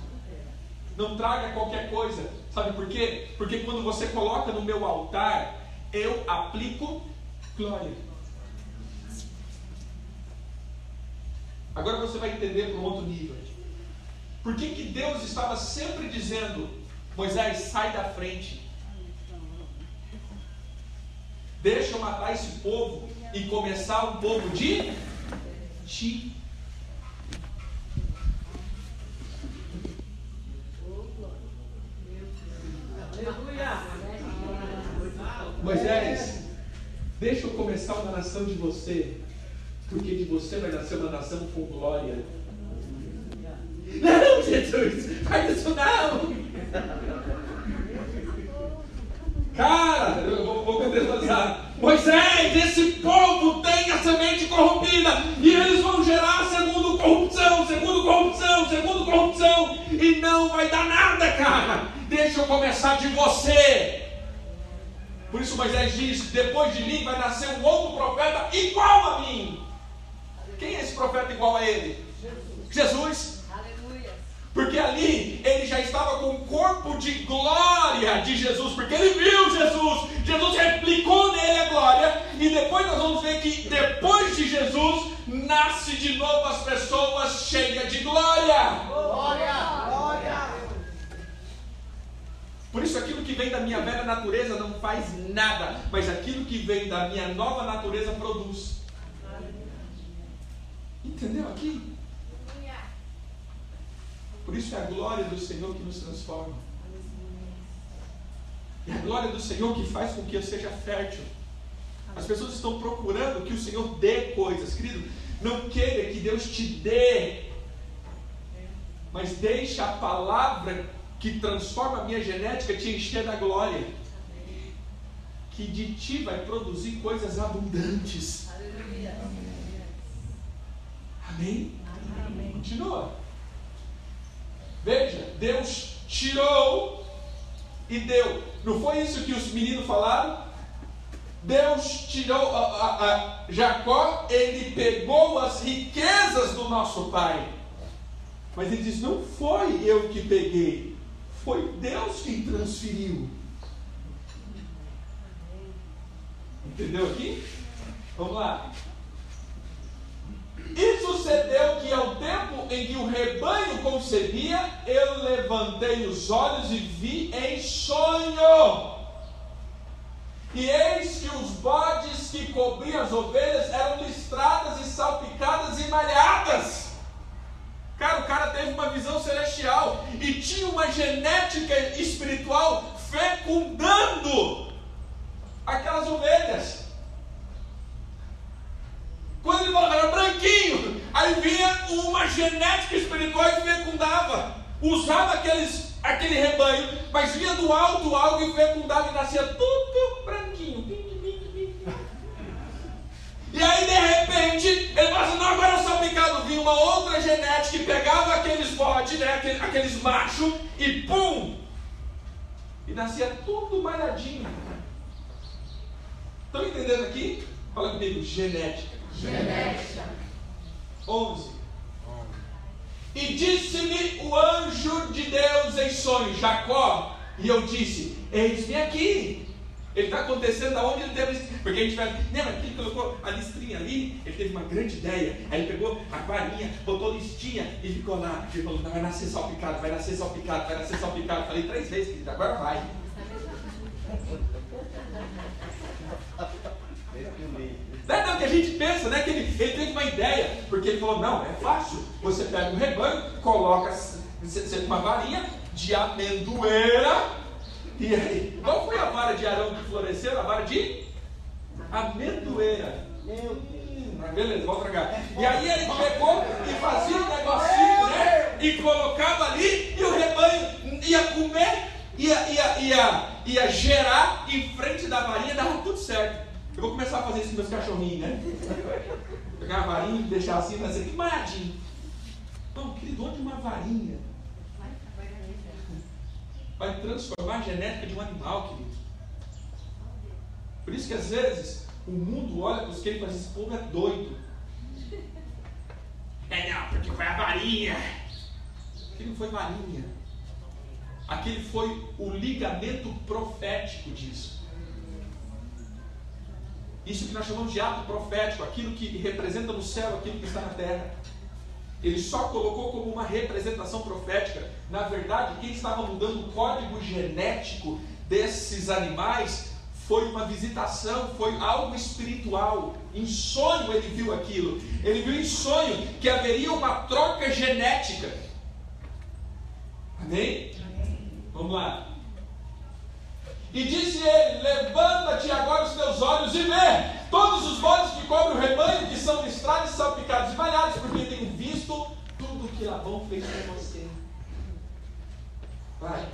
Não traga qualquer coisa. Sabe por quê? Porque quando você coloca no meu altar, eu aplico glória. Agora você vai entender para um outro nível. Por que, que Deus estava sempre dizendo, Moisés, sai da frente. Deixa eu matar esse povo e começar um povo de ti. Moisés, deixa eu começar uma nação de você, porque de você vai nascer uma nação com glória. Não, Jesus, faz isso não! Cara, eu vou, vou contextualizar. Moisés, esse povo tem a semente corrompida e eles vão gerar segundo corrupção, segundo corrupção, segundo corrupção e não vai dar nada, cara. Deixa eu começar de você. Por isso Moisés diz: depois de mim vai nascer um outro profeta igual a mim. Quem é esse profeta igual a ele? Jesus. Porque ali ele já estava com o corpo de glória de Jesus, porque ele viu Jesus, Jesus replicou nele a glória, e depois nós vamos ver que depois de Jesus nasce de novo as pessoas cheias de glória. Glória! Glória! Por isso aquilo que vem da minha velha natureza não faz nada, mas aquilo que vem da minha nova natureza produz. Entendeu aqui? Por isso é a glória do Senhor que nos transforma. É a glória do Senhor que faz com que eu seja fértil. As pessoas estão procurando que o Senhor dê coisas, querido. Não queira que Deus te dê, mas deixe a palavra que transforma a minha genética te encher da glória. Que de ti vai produzir coisas abundantes. Amém? Amém. Continua. Veja, Deus tirou e deu. Não foi isso que os meninos falaram? Deus tirou a, a, a, Jacó, ele pegou as riquezas do nosso pai. Mas ele diz: Não foi eu que peguei, foi Deus quem transferiu. Entendeu aqui? Vamos lá. Sucedeu que ao tempo em que o rebanho concebia, eu levantei os olhos e vi em sonho. E eis que os bodes que cobriam as ovelhas eram listradas e salpicadas e malhadas. Cara, o cara teve uma visão celestial e tinha uma genética espiritual fecundando aquelas ovelhas. Quando ele falava, era branquinho. Aí vinha uma genética espiritual e fecundava. Usava aqueles, aquele rebanho, mas vinha do alto algo e fecundava e nascia tudo branquinho. E aí, de repente, ele assim: não, agora o salpicado vinha uma outra genética e pegava aqueles bodes, né, aqueles, aqueles machos, e pum! E nascia tudo malhadinho. Estão entendendo aqui? Fala comigo, genética. Genética. 11. E disse-me o anjo de Deus em sonho, Jacó, e eu disse: Eis-me aqui. Ele está acontecendo aonde ele teve. Porque a gente vai. Lembra que ele colocou a listrinha ali? Ele teve uma grande ideia. Aí ele pegou a varinha, botou listinha e ficou lá. Ele falou: vai nascer salpicado, vai nascer salpicado, vai nascer salpicado. Falei três vezes, querido, agora vai. Não é não, que a gente pensa, né? Que ele, ele teve uma ideia, porque ele falou, não, é fácil. Você pega um rebanho, coloca uma varinha de amendoeira, e aí, qual foi a vara de Arão que floresceu? A vara de amendoeira. Meu Deus. Beleza, vamos tragar. E aí ele pegou e fazia um negocinho, né? E colocava ali, e o rebanho ia comer, ia, ia, ia, ia gerar em frente da varinha, dava tudo certo. Eu vou começar a fazer isso com meus cachorrinhos, né? Pegar a varinha, deixar assim, fazer que malhadinho. Não, querido, onde uma varinha vai transformar a genética de um animal, querido? Por isso que às vezes o mundo olha para os crentes e fala: esse povo é doido. É não, porque foi a varinha. Aquele não foi varinha. Aquele foi o ligamento profético disso. Isso que nós chamamos de ato profético, aquilo que representa no céu aquilo que está na terra. Ele só colocou como uma representação profética. Na verdade, quem estava mudando o código genético desses animais foi uma visitação, foi algo espiritual. Em sonho ele viu aquilo. Ele viu em sonho que haveria uma troca genética. Amém? Vamos lá. E disse ele: Levanta-te agora os teus olhos e vê todos os bodes que cobrem o rebanho, que são listrados, salpicados e malhados, porque tenho visto tudo que Labão fez com você. Vai.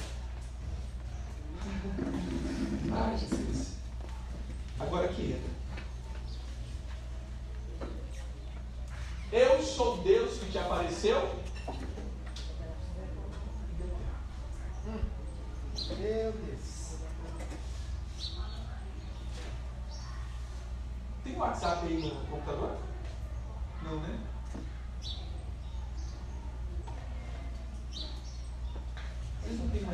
Vai, Jesus. Agora aqui entra. Eu sou Deus que te apareceu. Meu Deus. Tem WhatsApp aí no computador? Não, né? Vocês não tem uma.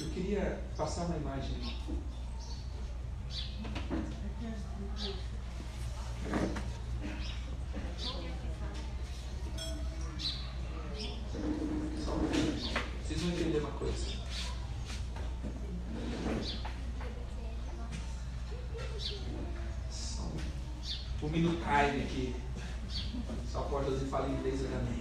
Eu queria passar uma imagem. Vocês vão entender uma coisa. Só um, minuto time aqui. Só pode fazer fala inglês também.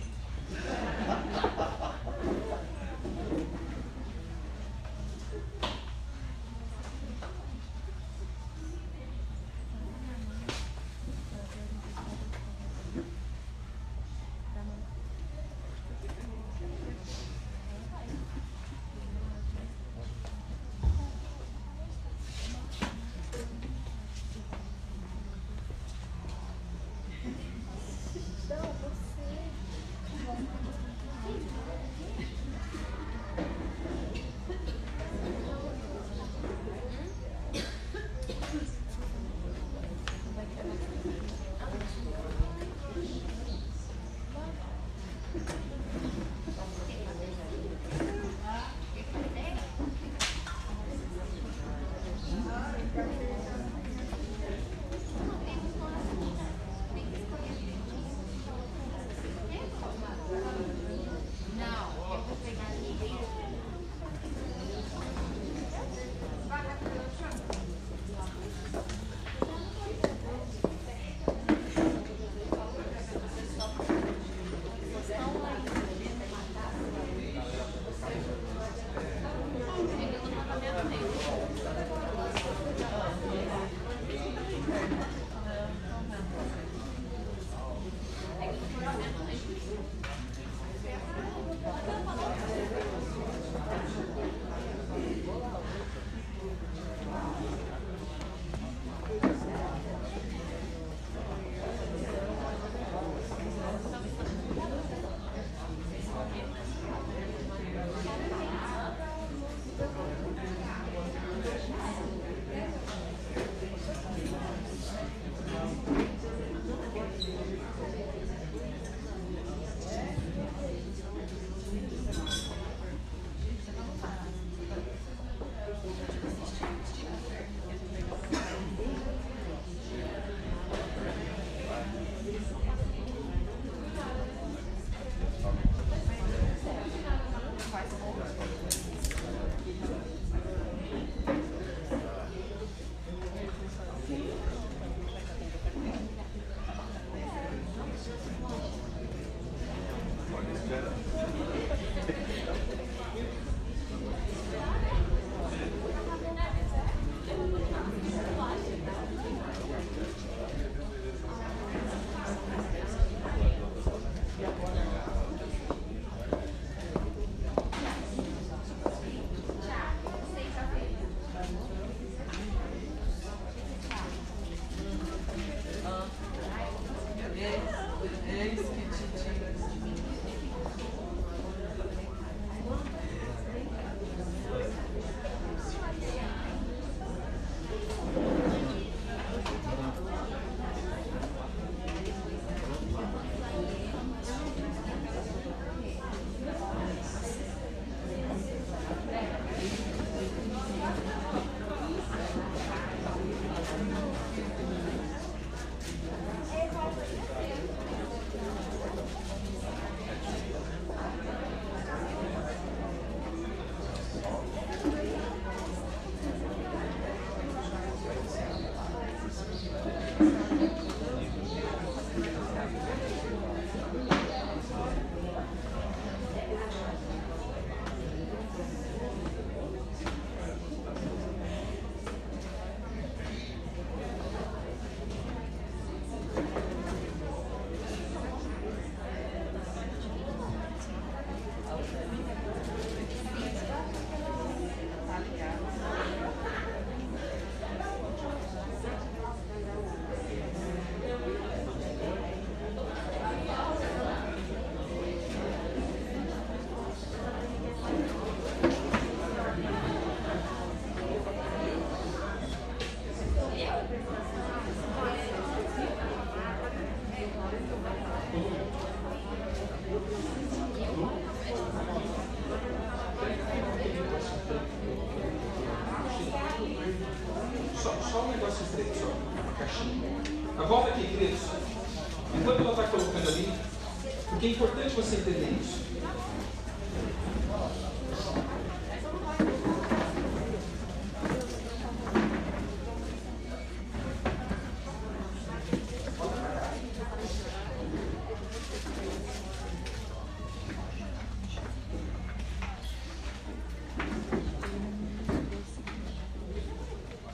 Você entender isso.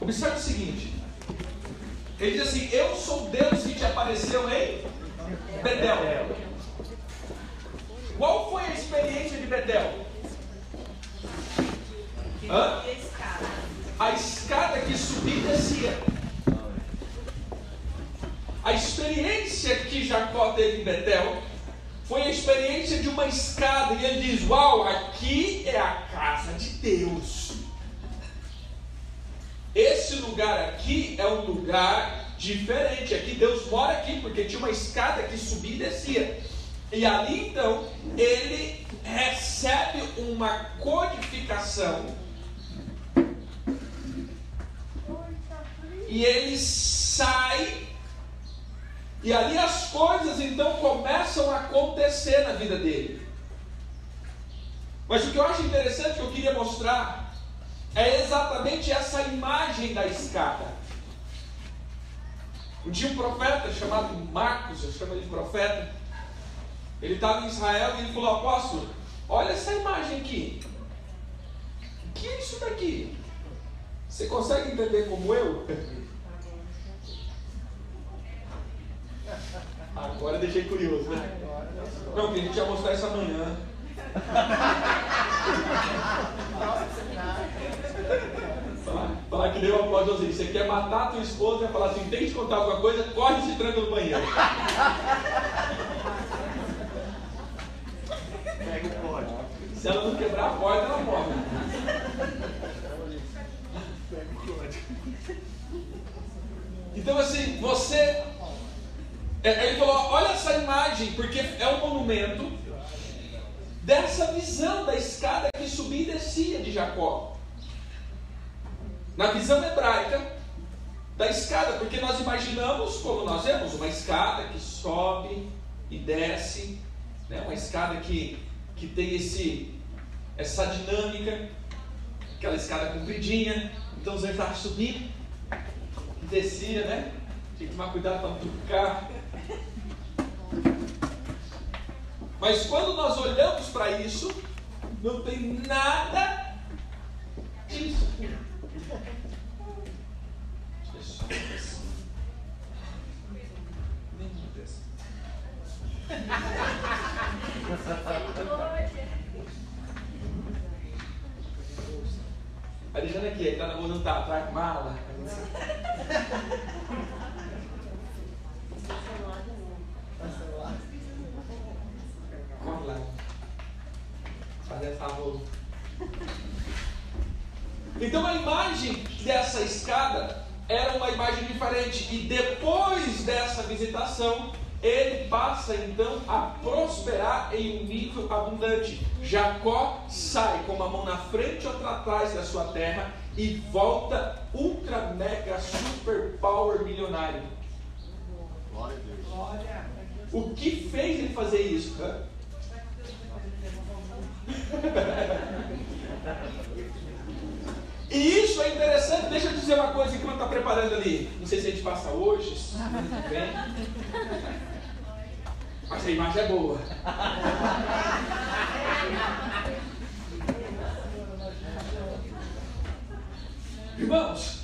Observe o seguinte. Ele diz assim: Eu sou Deus que te apareceu em Betel. Qual foi a experiência de Betel? Hã? A escada que subia e descia. A experiência que Jacó teve em Betel foi a experiência de uma escada. E ele diz: Uau, aqui é a casa de Deus. Esse lugar aqui é um lugar diferente. Aqui Deus mora aqui, porque tinha uma escada que subia e descia. E ali então ele recebe uma codificação. E ele sai. E ali as coisas então começam a acontecer na vida dele. Mas o que eu acho interessante que eu queria mostrar é exatamente essa imagem da escada. Um dia um profeta chamado Marcos, eu chamo ele de profeta, ele estava em Israel e ele falou, apóstolo, olha essa imagem aqui. O que é isso daqui? Você consegue entender como eu? Agora deixei curioso, né? Não, que a gente ia mostrar isso amanhã. Falar, falar que deu uma assim, você quer matar a tua esposa e falar assim, tem que te contar alguma coisa, corre e se tranca no banheiro. Pega o código. Se ela não quebrar a porta, ela morre. Então assim, você. é, Ele falou, olha essa imagem, porque é um monumento dessa visão da escada que subia e descia de Jacó. Na visão hebraica da escada, porque nós imaginamos, como nós vemos, uma escada que sobe e desce, né? uma escada que, que tem esse, essa dinâmica, aquela escada compridinha, então você está subindo e descia, né? Tinha que tomar cuidado para não tocar. Mas quando nós olhamos para isso, não tem nada disso. A Lijana aqui, ele tá namorando, tá atrás, mala. Corre lá. Fazer favor. Então a imagem dessa escada era uma imagem diferente. E depois dessa visitação, ele passa então a prosperar em um nível abundante. Jacó sai com uma mão na frente e outra atrás da sua terra e volta ultra mega super power milionário. Glória a Deus. O que fez ele fazer isso? Hã? E isso é interessante, deixa eu dizer uma coisa enquanto está preparando ali. Não sei se a gente passa hoje, que vem. Mas a imagem é boa. Irmãos,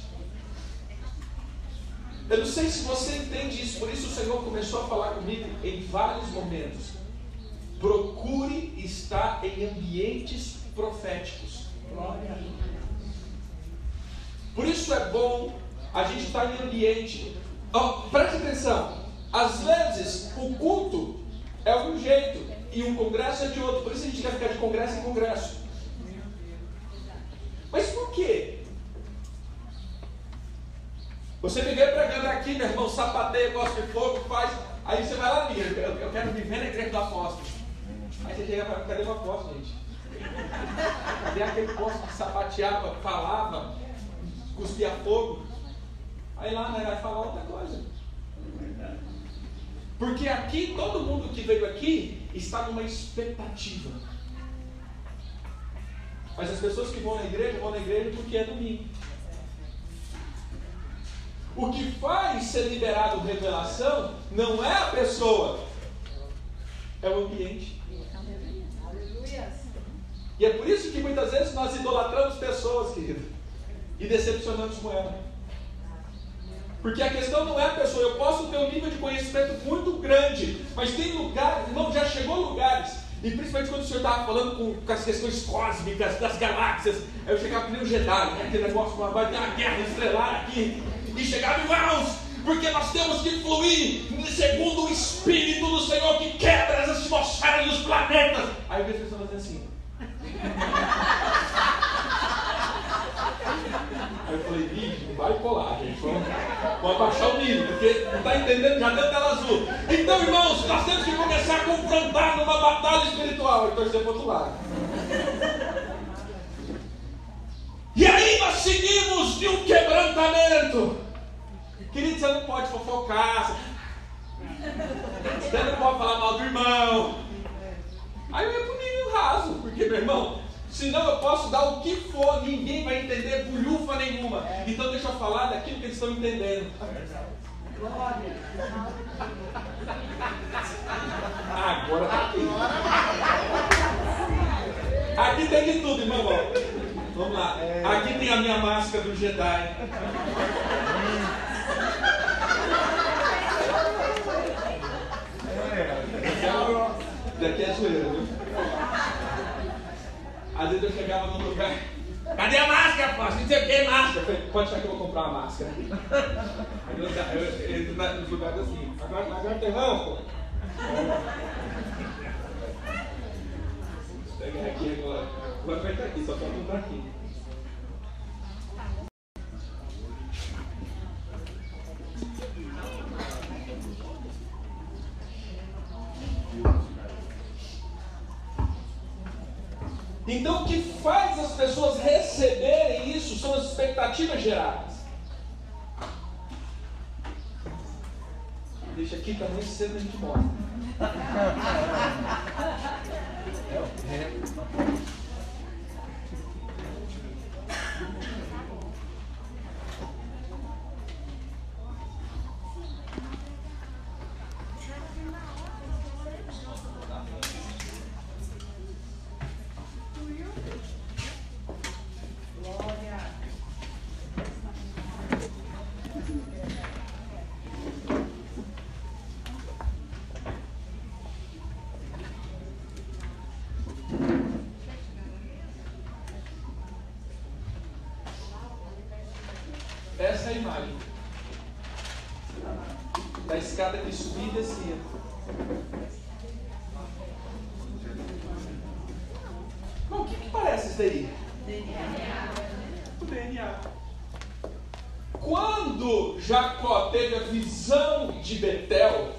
eu não sei se você entende isso, por isso o Senhor começou a falar comigo em vários momentos. Procure estar em ambientes proféticos. Por isso é bom a gente estar em ambiente. Oh, preste atenção. Às vezes o culto é um jeito e um congresso é de outro. Por isso a gente quer ficar de congresso em congresso. Mas por quê? Você viver pregando aqui, meu irmão, sapateia, gosta de fogo, faz. Aí você vai lá igreja, eu, eu quero viver na igreja do apóstolo. Aí você chega e fala, cadê o apóstolo, gente? Cadê aquele apóstolo que sapateava, falava, cuspia fogo? Aí lá né, vai falar outra coisa. Porque aqui, todo mundo que veio aqui está numa expectativa. Mas as pessoas que vão na igreja, vão na igreja porque é domingo. O que faz ser liberado revelação não é a pessoa, é o ambiente. E é por isso que muitas vezes nós idolatramos pessoas, querido, e decepcionamos com elas. Porque a questão não é pessoa, eu posso ter um nível de conhecimento muito grande, mas tem lugares, irmão, já chegou lugares, e principalmente quando o senhor estava falando com, com, as questões cósmicas, das galáxias, eu chegava com o Jedi, né, aquele negócio, vai ter uma guerra estelar aqui, e chegava, irmãos, porque nós temos que fluir segundo o Espírito do Senhor que quebra as atmosferas dos planetas. Aí eu vejo as pessoas fazendo assim. Aí eu falei, não vai colar, vamos abaixar o nível, porque não está entendendo, já deu tela azul. Então, irmãos, nós temos que começar a confrontar numa batalha espiritual e torcer para outro lado. E aí nós seguimos de um quebrantamento. Querido, você não pode fofocar. Você não pode falar mal do irmão. Aí eu ia pro raso, porque, meu irmão, senão eu posso dar o que for, ninguém vai entender bulhufa nenhuma. Então deixa eu falar daquilo que eles estão entendendo. Agora tá aqui. Aqui tem de tudo, irmão. Vamos lá. Aqui tem a minha máscara do Jedi. Daqui é zoeira, viu? Às vezes eu chegava num lugar. Cadê a máscara, pô? Não sei o que, máscara. Eu falei, pode achar que eu vou comprar uma máscara. Aí eu, eu, eu entro nos lugares assim. Agora, agora tem ramo, pô. Pegar aqui agora. Vou apertar aqui, só pra comprar aqui. Então, o que faz as pessoas receberem isso são as expectativas geradas. Deixa aqui também cedo a gente mostra. Essa é a imagem da escada que subia e descia. Bom, o que, que parece isso daí? O DNA. Quando Jacó teve a visão de Betel,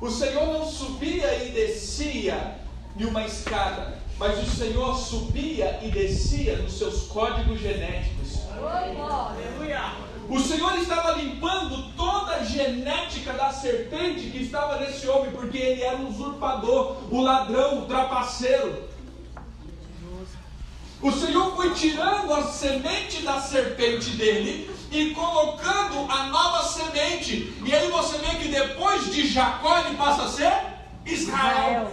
o Senhor não subia e descia em uma escada, mas o Senhor subia e descia nos seus códigos genéticos. O Senhor estava limpando toda a genética da serpente que estava nesse homem, porque ele era um usurpador, o ladrão, o trapaceiro. O Tirando a semente da serpente dele e colocando a nova semente. E aí você vê que depois de Jacó ele passa a ser Israel.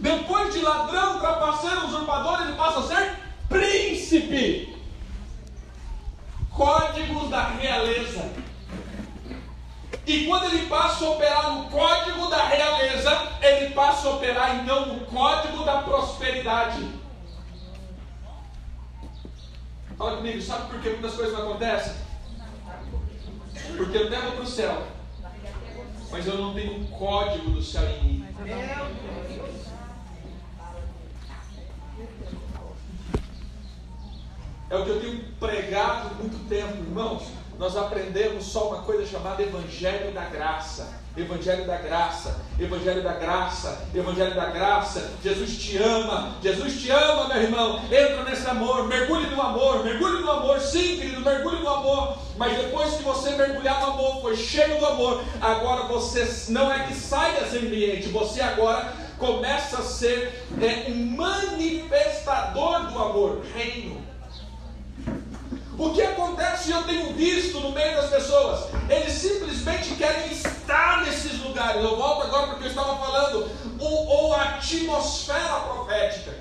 Depois de ladrão, trapaceiro, usurpador, ele passa a ser príncipe. Códigos da realeza. E quando ele passa a operar no código da realeza, ele passa a operar então no código da prosperidade. Fala comigo, sabe por que muitas coisas não acontecem? Porque eu devo para o céu, mas eu não tenho um código do céu em mim. É o que eu tenho pregado muito tempo, irmãos. nós aprendemos só uma coisa chamada Evangelho da Graça. Evangelho da graça, Evangelho da graça, Evangelho da graça. Jesus te ama, Jesus te ama, meu irmão. Entra nesse amor, mergulhe no amor, mergulhe no amor, sim, querido, mergulhe no amor. Mas depois que você mergulhar no amor, foi cheio do amor, agora você não é que sai desse ambiente, você agora começa a ser é, um manifestador do amor, reino. O que acontece, eu tenho visto no meio das pessoas, eles simplesmente querem estar nesses lugares. Eu volto agora porque eu estava falando, ou, ou a atmosfera profética.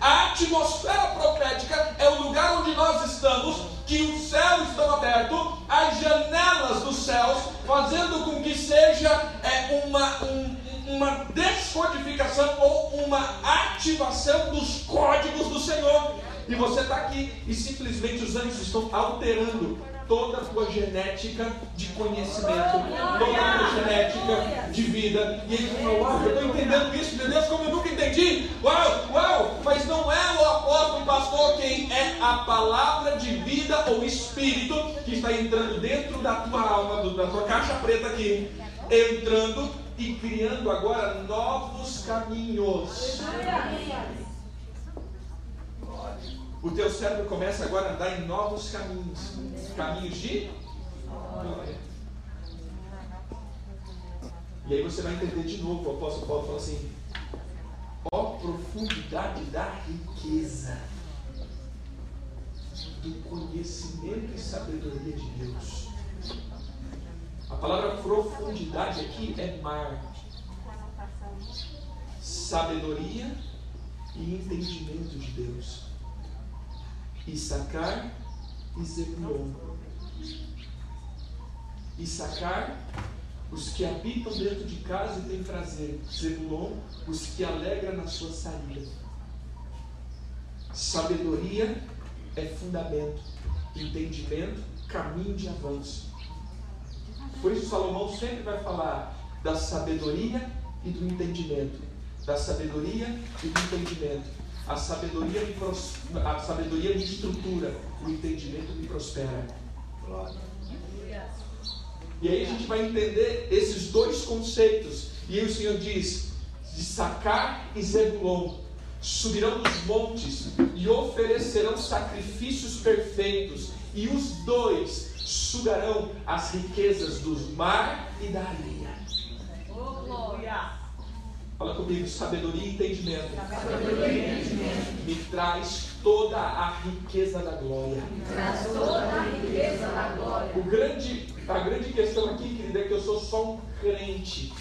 A atmosfera profética é o lugar onde nós estamos, que os céus estão abertos, as janelas dos céus, fazendo com que seja é, uma, um, uma descodificação ou uma ativação dos códigos do Senhor. E você está aqui e simplesmente os anjos estão alterando toda a tua genética de conhecimento, toda a tua genética de vida. E ele falou: Uau, eu estou entendendo isso, meu Deus, como eu nunca entendi. Uau, uau, mas não é o apóstolo, pastor, quem é a palavra de vida ou espírito que está entrando dentro da tua alma, da tua caixa preta aqui, entrando e criando agora novos caminhos. O teu cérebro começa agora a andar em novos caminhos caminhos de glória. E aí você vai entender de novo, o apóstolo Paulo fala assim: ó profundidade da riqueza, do conhecimento e sabedoria de Deus. A palavra profundidade aqui é mar, sabedoria e entendimento de Deus. Issacar e Zebulon. Issacar, os que habitam dentro de casa e têm prazer. Zebulon, os que alegram na sua saída. Sabedoria é fundamento, entendimento, caminho de avanço. Por isso Salomão sempre vai falar da sabedoria e do entendimento. Da sabedoria e do entendimento. A sabedoria me, pros... a sabedoria me estrutura, o entendimento me prospera. E aí a gente vai entender esses dois conceitos. E o Senhor diz: de Sacar e Zebulon subirão dos montes e oferecerão sacrifícios perfeitos, e os dois sugarão as riquezas dos mar e da areia. Oh, glória! Fala comigo, sabedoria e entendimento. Sabedoria e entendimento. Me traz toda a riqueza da glória. Me traz toda a riqueza da glória. O grande, a grande questão aqui, querida, é que eu sou só um crente.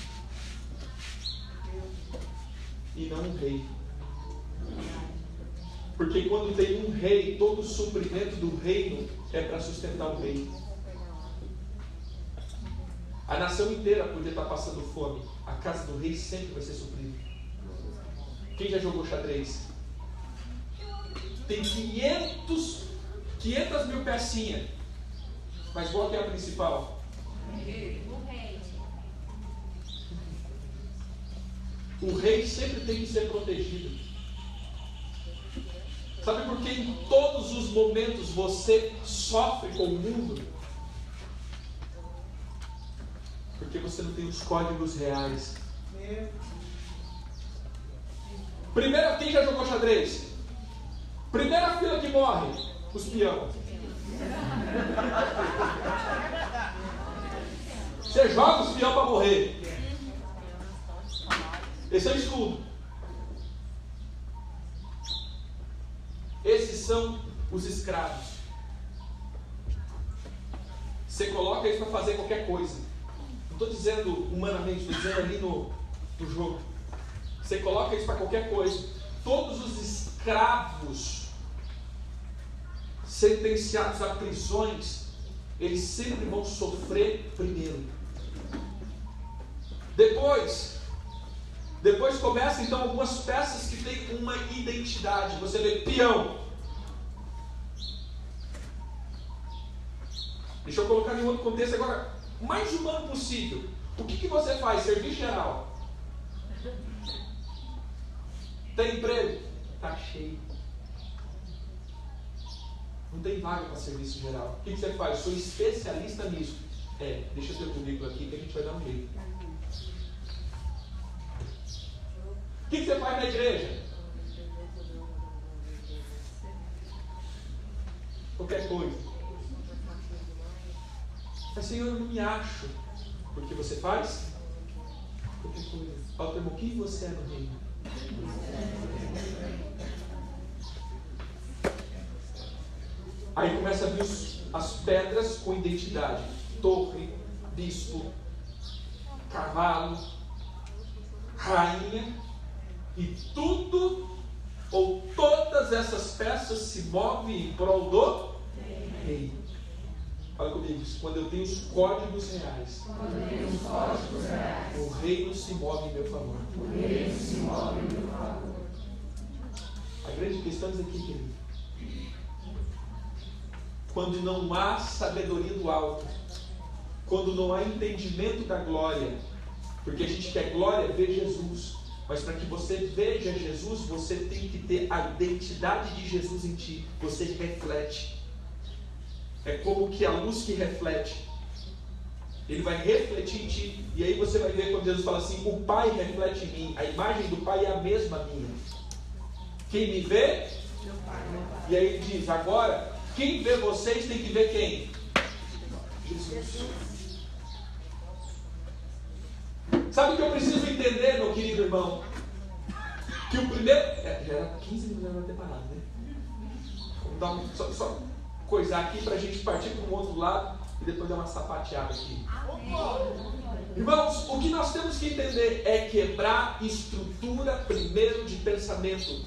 E não um rei. Porque quando tem um rei, todo o suprimento do reino é para sustentar o rei. A nação inteira podia estar passando fome. A casa do rei sempre vai ser suprida. Quem já jogou xadrez? Tem 500, 500 mil pecinhas. Mas qual é a principal? O rei. O rei sempre tem que ser protegido. Sabe por que em todos os momentos você sofre com o mundo? Porque você não tem os códigos reais. Primeira, quem já jogou xadrez? Primeira fila que morre, os peão. Você joga os peão para morrer. Esse é o estudo. Esses são os escravos. Você coloca eles para fazer qualquer coisa estou dizendo humanamente, estou dizendo ali no, no jogo. Você coloca isso para qualquer coisa. Todos os escravos sentenciados a prisões, eles sempre vão sofrer primeiro. Depois, depois começa então algumas peças que têm uma identidade. Você vê peão. Deixa eu colocar em outro contexto agora mais humano possível. O que, que você faz? Serviço geral. Tem emprego? Está cheio. Não tem vaga para serviço geral. O que, que você faz? Sou especialista nisso. É, deixa teu currículo aqui que a gente vai dar um jeito. O que, que você faz na igreja? Qualquer coisa. Mas Senhor, eu não me acho. Porque você faz qualquer coisa. Para o que você é no reino? Aí começa a vir as pedras com identidade: torre, bispo, cavalo, rainha, e tudo ou todas essas peças se movem em prol do rei. Fala comigo, quando eu tenho os códigos reais, o reino se move em meu favor. A grande questão é aqui, querido. Quando não há sabedoria do alto, quando não há entendimento da glória, porque a gente quer glória, ver Jesus. Mas para que você veja Jesus, você tem que ter a identidade de Jesus em ti. Você reflete. É como que a luz que reflete. Ele vai refletir em ti. E aí você vai ver quando Jesus fala assim: O Pai reflete em mim. A imagem do Pai é a mesma minha. Quem me vê? E aí ele diz: Agora, quem vê vocês tem que ver quem? Jesus. Sabe o que eu preciso entender, meu querido irmão? Que o primeiro. É, já era 15 minutos para ter parado, né? Vamos dar um, só, só coisar aqui para a gente partir para um outro lado e depois dar uma sapateada aqui. Irmãos, o que nós temos que entender é quebrar estrutura primeiro de pensamento.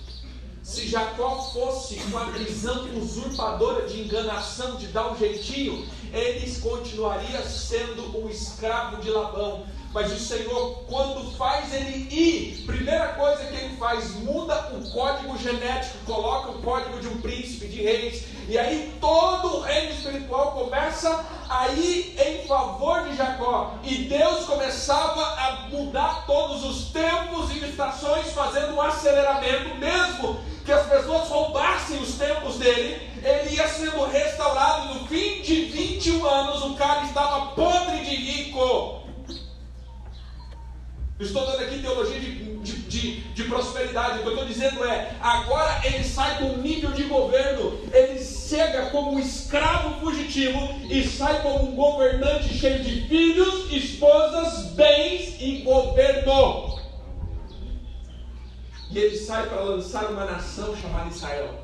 Se Jacó fosse com a visão usurpadora de enganação, de dar um jeitinho, ele continuaria sendo um escravo de Labão. Mas o Senhor, quando faz ele ir, primeira coisa que ele faz, muda o código genético, coloca o código de um príncipe, de reis, e aí todo o reino espiritual começa a ir em favor de Jacó. E Deus começava a mudar todos os tempos e estações, fazendo um aceleramento, mesmo que as pessoas roubassem os tempos dele, ele ia sendo restaurado. No fim de 21 anos, o cara estava podre de rico. Estou dando aqui teologia de, de, de, de, prosperidade. O que eu estou dizendo é: agora ele sai com um nível de governo, ele chega como um escravo fugitivo e sai como um governante cheio de filhos, esposas, bens e governo. E ele sai para lançar uma nação chamada Israel.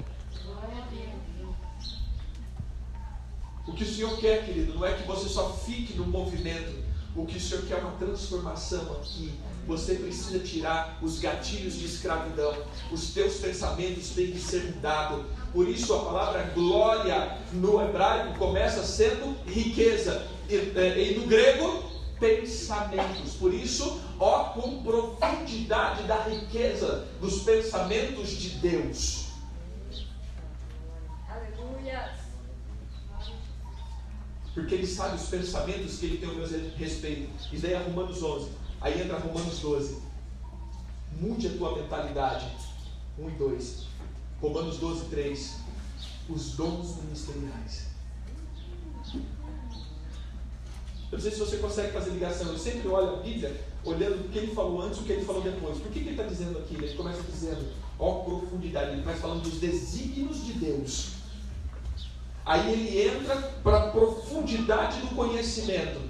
O que o Senhor quer, querido, não é que você só fique no movimento. O que o Senhor quer é uma transformação aqui você precisa tirar os gatilhos de escravidão. Os teus pensamentos têm que ser mudados. Por isso a palavra glória no hebraico começa sendo riqueza. E, e no grego, pensamentos. Por isso, ó, com profundidade da riqueza dos pensamentos de Deus. Aleluia. Porque ele sabe os pensamentos que ele tem ao meu respeito. Isso daí é Romanos 11. Aí entra Romanos 12. Mude a tua mentalidade. 1 e 2. Romanos 12, 3. Os dons ministeriais. Eu não sei se você consegue fazer ligação. Eu sempre olho a Bíblia olhando o que ele falou antes e o que ele falou depois. Por que, que ele está dizendo aqui? Ele começa dizendo, ó profundidade. Ele começa falando dos desígnios de Deus. Aí ele entra para a profundidade do conhecimento.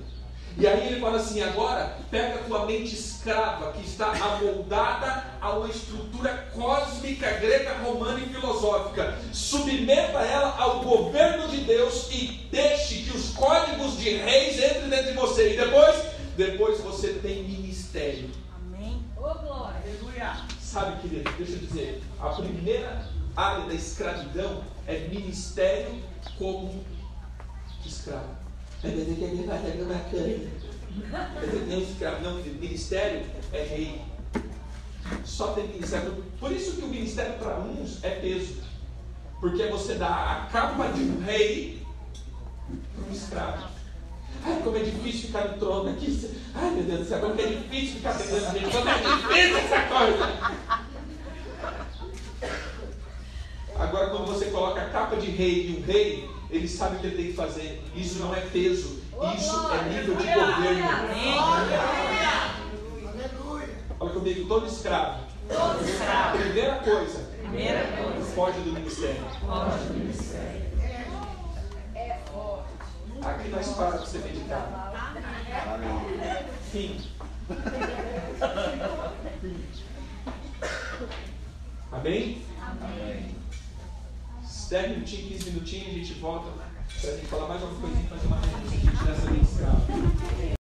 E aí ele fala assim: agora pega a tua mente escrava, que está amoldada a uma estrutura cósmica, grega, romana e filosófica, submeta ela ao governo de Deus e deixe que os códigos de reis entrem dentro de você. E depois, depois você tem ministério. Amém. Ô oh, glória. Aleluia. Sabe, querido, deixa eu dizer, a primeira área da escravidão é ministério como escravo. É dizer que ele vai ter uma cana. Nem escravo, não, ministério é rei. Só tem ministério. Por isso que o ministério para uns é peso. Porque você dá a capa de um rei para um escravo. Ai, como é difícil ficar no trono aqui. Ai, meu Deus do céu, como é difícil ficar pegando gente. Como é difícil essa coisa. Agora, quando você coloca a capa de rei e um rei, ele sabe o que ele tem que fazer. Isso não é peso, isso é nível de governo. Olha comigo, todo escravo. Todo escravo. Primeira coisa, Primeira coisa. foge do ministério. Foge do ministério. Aqui nós paramos para você meditar. Fim. Amém? Amém. 10 minutinhos, 15 minutinhos, a gente volta. Pra gente falar mais uma coisinha, fazer uma reunião, a gente dessa escravo.